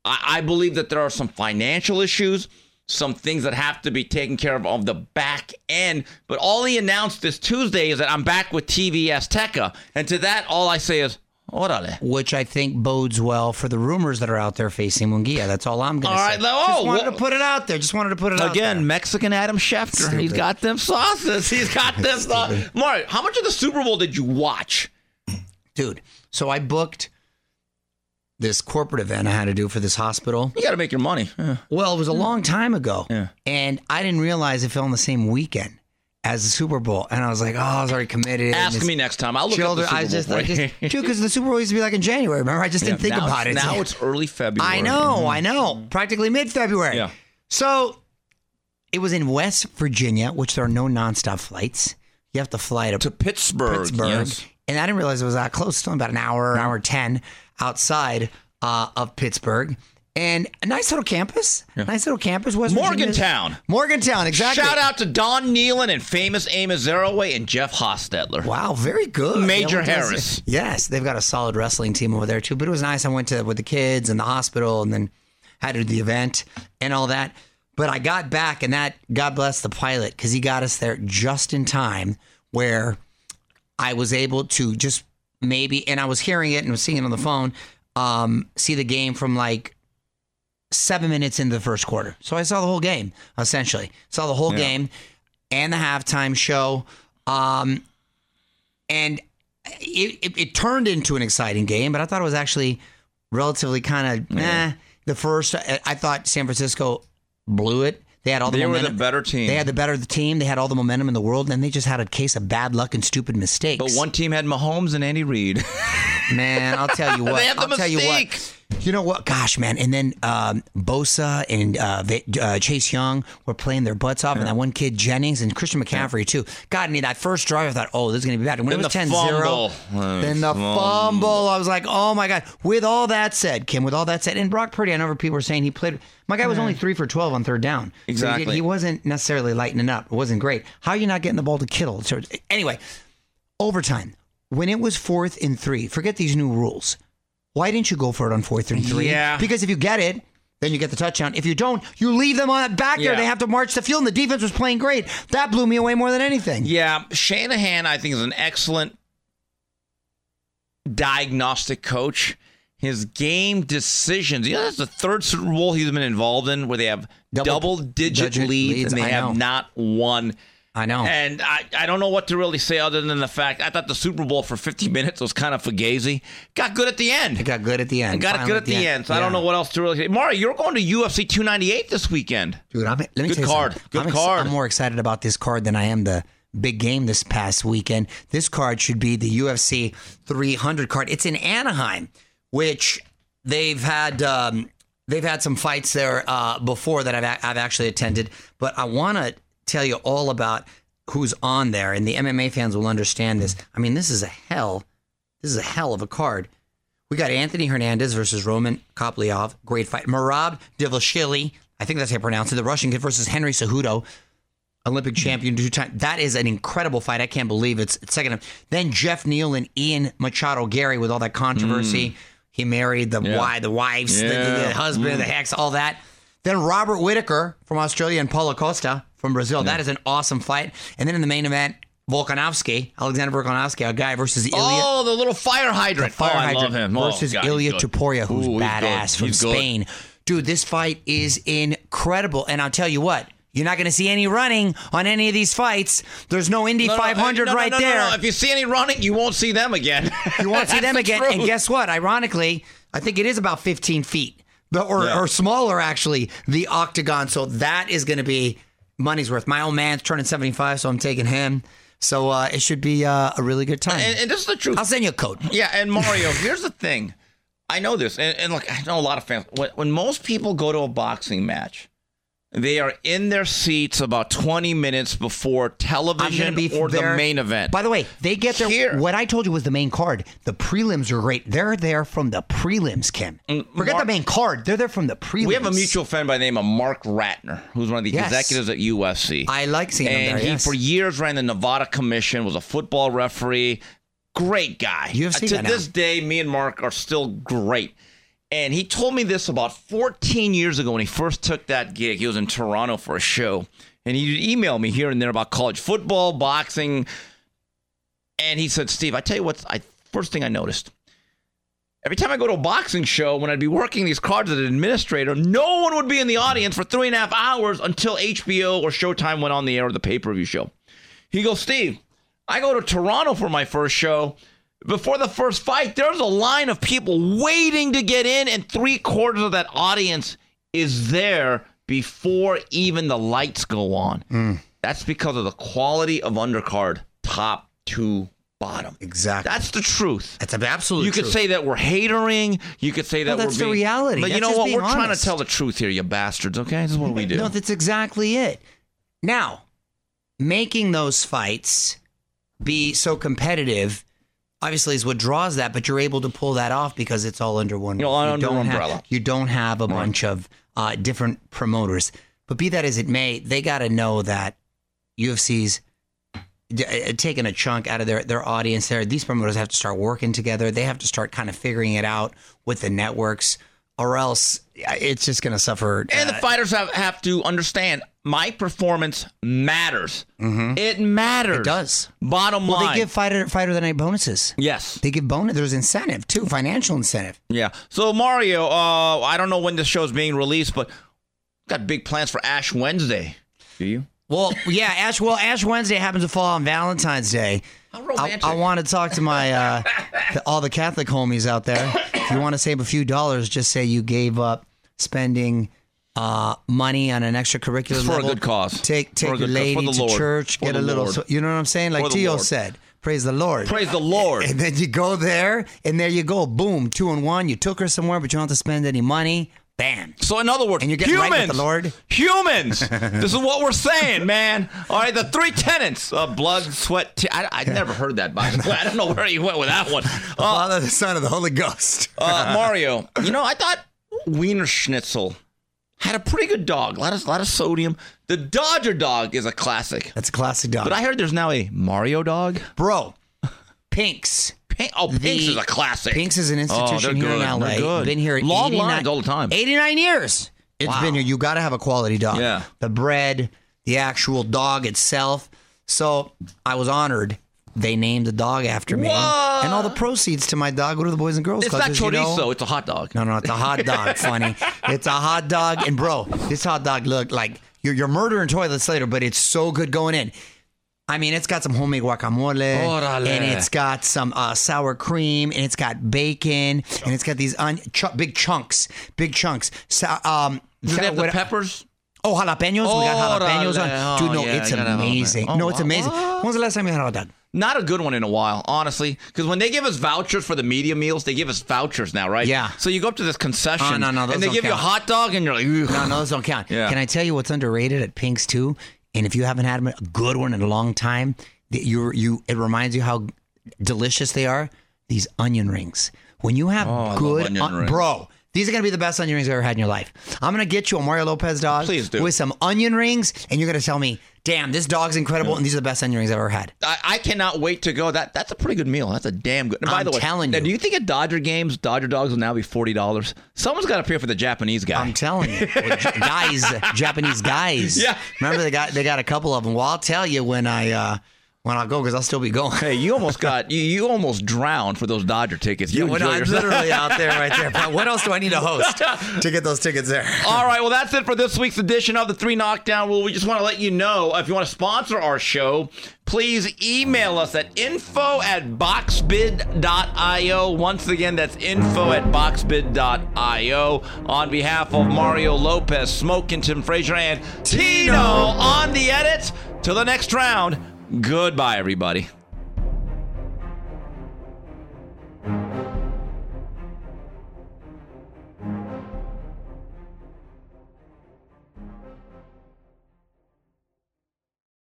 I, I believe that there are some financial issues, some things that have to be taken care of on the back end. But all he announced this Tuesday is that I'm back with TV Azteca. And to that, all I say is, orale. Which I think bodes well for the rumors that are out there facing Munguia. That's all I'm going to All say. right, now- Just oh, wanted well- to put it out there. Just wanted to put it out there. Again. Mexican Adam Schefter. He's got them sauces. He's got them sauces. Mario, how much of the Super Bowl did you watch? dude. So I booked this corporate event I had to do for this hospital. You got to make your money. Yeah. Well, it was a long time ago, Yeah. and I didn't realize it fell on the same weekend as the Super Bowl. And I was like, oh, I was already committed. Ask me next time. I'll look children- up the Super I just, Bowl I just, dude, because the Super Bowl used to be like in January. Remember, I just didn't think about it. Now it's early February. I know, I know. Practically mid February. Yeah. So it was in West Virginia, which there are no nonstop flights. You have to fly to, To Pittsburgh. Pittsburgh. Yes. And I didn't realize it was that close. It's only about an hour, an hour 10 outside uh, of Pittsburgh. And a nice little campus. Nice little campus. West Virginia's- Morgantown. Morgantown, exactly. Shout out to Don Nehlen and famous Amos Zereoué and Jeff Hostetler. Wow, very good. Major Harris. Yes, they've got a solid wrestling team over there too. But it was nice. I went to with the kids and the hospital, and then had to do the event and all that. But I got back, and that God bless the pilot because he got us there just in time where I was able to just maybe, and I was hearing it and was seeing it on the phone, um, see the game from like seven minutes into the first quarter. So I saw the whole game essentially. Saw the whole game and the halftime show. Um, and it, it, it turned into an exciting game, but I thought it was actually relatively kind of eh. The first, I thought San Francisco blew it. They had all the They were the momentum. better team. They had the better the team. They had all the momentum in the world, and then they just had a case of bad luck and stupid mistakes. But one team had Mahomes and Andy Reid. Man, I'll tell you what. They the I'll tell you what. You know what? Gosh, man. And then um, Bosa and uh, uh, Chase Young were playing their butts off, and that one kid Jennings and Christian McCaffrey too. God, I mean, that first drive, I thought, oh, this is going to be bad. And when Then it was the 10 fumble. 0, then the fumble, I was like, oh my God. With all that said, Kim, with all that said, and Brock Purdy, I know people were saying he played. My guy was only three for 12 on third down. So he, Exactly. he wasn't necessarily lightening up. It wasn't great. How are you not getting the ball to Kittle? So, anyway, overtime. When it was fourth and three, forget these new rules. Why didn't you go for it on fourth and three? Yeah. Because if you get it, then you get the touchdown. If you don't, you leave them on that back there. Yeah. They have to march the field, and the defense was playing great. That blew me away more than anything. Yeah, Shanahan, I think, is an excellent diagnostic coach. His game decisions, you know, that's the third Super Bowl he's been involved in where they have Double- double digit digit leads, leads, and they I have know. not won. I know. And I, I don't know what to really say other than the fact I thought the Super Bowl for 50 minutes was kind of fugazi. Got good at the end. It got good at the end. Got Finally good at the end. So I don't know what else to really say. Mario, you're going to UFC 298 this weekend. Dude, I'm, let me Good tell you card. something. Good I'm card. I'm more excited about this card than I am the big game this past weekend. This card should be the UFC 300 card. It's in Anaheim, which they've had um, they've had some fights there uh, before that I've, I've actually attended, but I want to tell you all about who's on there, and the MMA fans will understand this. I mean, this is a hell, this is a hell of a card. We got Anthony Hernandez versus Roman Kopylov, great fight. Marab Devashili, I think that's how you pronounce it, the Russian kid versus Henry Cejudo, Olympic hmm. champion two times. That is an incredible fight. I can't believe it's, it's second. Then Geoff Neal and Ian Machado Garry with all that controversy. Hmm. He married the wife, the wives, the, the- the Yeah. husband, the hmm. hex, all that. Then Robert Whitaker from Australia and Paulo Costa from Brazil. That is an awesome fight. And then in the main event, Volkanovski, Alexander Volkanovski, a guy versus Ilia. Oh, the little fire hydrant. Fire oh, I hydrant love him. Oh, versus oh, God, Ilia. Topuria, who's Ooh, badass from He's good. Spain. Dude, this fight is incredible. And I'll tell you what, you're not going to see any running on any of these fights. There's no Indy No, no, 500 no, no, right there. no. If you see any running, you won't see them again. You won't see them the again. truth. And guess what? Ironically, I think it is about 15 feet, or, Yeah. or smaller actually. The octagon. So that is going to be money's worth. My old man's turning 75, so I'm taking him. So uh, it should be uh, a really good time. and, and this is the truth. I'll send you a code. Yeah, and Mario, here's the thing. I know this, and, and look, I know a lot of fans. When, when most people go to a boxing match, they are in their seats about 20 minutes before television or there. the main event. By the way, they get their. Here. What I told you was the main card. The prelims are great. They're there from the prelims, Kim. Forget Mm, Mark- the main card. They're there from the prelims. we have a mutual friend by the name of Mark Ratner, who's one of the Yes. executives at UFC. I like seeing him and he yes. for years ran the Nevada Commission, was a football referee. Great guy. UFC to guy now. this day, me and Mark are still great. And he told me this about 14 years ago when he first took that gig. He was in Toronto for a show, and he emailed me here and there about college football, boxing, and he said, "Steve, I tell you what, I first thing I noticed." Every time I go to a boxing show, when I'd be working these cards as an administrator, no one would be in the audience for three and a half hours until HBO or Showtime went on the air or the pay per view show. He goes, Steve, I go to Toronto for my first show. Before the first fight, there's a line of people waiting to get in, and three quarters of that audience is there before even the lights go on. Hmm. That's because of the quality of undercard, top to bottom. exactly. That's the truth. That's an absolute. You could truth. say that we're hatering. You could say that No, that's we're the being, reality. But you know what? We're trying to tell the truth here, you bastards. Okay, this is what we do. No, that's exactly it. Now, making those fights be so competitive obviously is what draws that, but you're able to pull that off because it's all under one. You under don't umbrella. Have, you don't have a bunch of uh, different promoters. But be that as it may, they got to know that UFC's d- uh, taking a chunk out of their, their audience there. These promoters have to start working together. They have to start kind of figuring it out with the networks, or else it's just going to suffer. and the uh, fighters have, have to understand my performance matters. It matters. Mm-hmm. It does. Bottom well, line. they give fighter fighter the night bonuses. yes. They give bonus. There's incentive too, financial incentive. Yeah. So Mario, uh, I don't know when this show is being released, but got big plans for Ash Wednesday. Do you? Well, yeah, Ash. Well, Ash Wednesday happens to fall on Valentine's Day. How I, romantic. I want to talk to my uh, the, all the Catholic homies out there. If you want to save a few dollars, just say you gave up spending uh, money on an extracurricular It's for a good cause. Take take a your lady the to Lord. church, For get a little. Lord. You know what I'm saying? Like Teo Lord. said, praise the Lord. Praise the Lord. And then you go there, and there you go. Boom, two and one. You took her somewhere, but you don't have to spend any money. Bam. So in other words, And you're getting humans, right with the Lord? humans. this is what we're saying, man. All right, the three tenets: uh, blood, sweat. I never heard that by the way. I don't know where you went with that one. Uh, Father, the Son, of the Holy Ghost. uh, Mario, you know, I thought Wiener Schnitzel had a pretty good dog. A lot of, lot of sodium. The Dodger dog is a classic, That's a classic dog. but I heard there's now a Mario dog. Bro, Pinks. Pink, oh, Pink's The- is a classic. Pinks is an oh, institution Oh, here in good. LA. They're good. Been here long 89 lines all the time. 89 years. It's Wow. been here. You got to have a quality dog. Yeah. The bread, the actual dog itself. So I was honored. They named the dog after me. What? And all the proceeds to my dog go to the Boys and Girls It's Club. not as you know. chorizo. It's a hot dog. No, no, it's a hot dog. Funny. It's a hot dog. And bro, this hot dog look like you're, you're murdering toilets later, but it's so good going in. I mean, it's got some homemade guacamole, Órale. and it's got some uh, sour cream, and it's got bacon, and it's got these on- ch- big chunks, big chunks. So, um, Do they have the peppers? Oh, jalapenos. we got jalapenos on. Dude, no, Oh, yeah, it's you gotta have amazing. jalapeno. no, Oh, it's amazing. what? When's the last time you had a hot dog? Not a good one in a while, honestly. Because when they give us vouchers for the media meals, they give us vouchers now, right? Yeah. So you go up to this concession, Oh, no, no, those and they don't give you a count. hot dog, and you're like, Ugh. No, no, those don't count. Yeah. Can I tell you what's underrated at Pink's too? And if you haven't had a good one in a long time, you you it reminds you how delicious they are. These onion rings. When you have Oh, good, on- rings. bro. These are gonna be the best onion rings I've ever had in your life. I'm gonna get you a Mario Lopez dog Please do. with some onion rings, and you're gonna tell me, "Damn, this dog's incredible," and these are the best onion rings I've ever had. I, I cannot wait to go. That that's a pretty good meal. That's a damn good. And by I'm the way, telling now, you. do you think at Dodger games, Dodger dogs will now be forty dollars? Someone's got to pay for the Japanese guy. I'm telling you, Well, J- guys, Japanese guys. Yeah. Remember they got they got a couple of them. Well, I'll tell you when I uh when I go because I'll still be going. hey, you almost got you, you almost drowned for those Dodger tickets. You Yeah, well, no, I'm literally out there right there. But what else do I need to host to get those tickets there? All right, well, that's it for this week's edition of the Three Knockdown Rule. We just want to let you know if you want to sponsor our show, please email us at info at boxbid.io. Once again, that's info at boxbid.io. On behalf of Mario Lopez, Smoking Tim Frazier, and Tino on the edits. Till the next round, goodbye, everybody.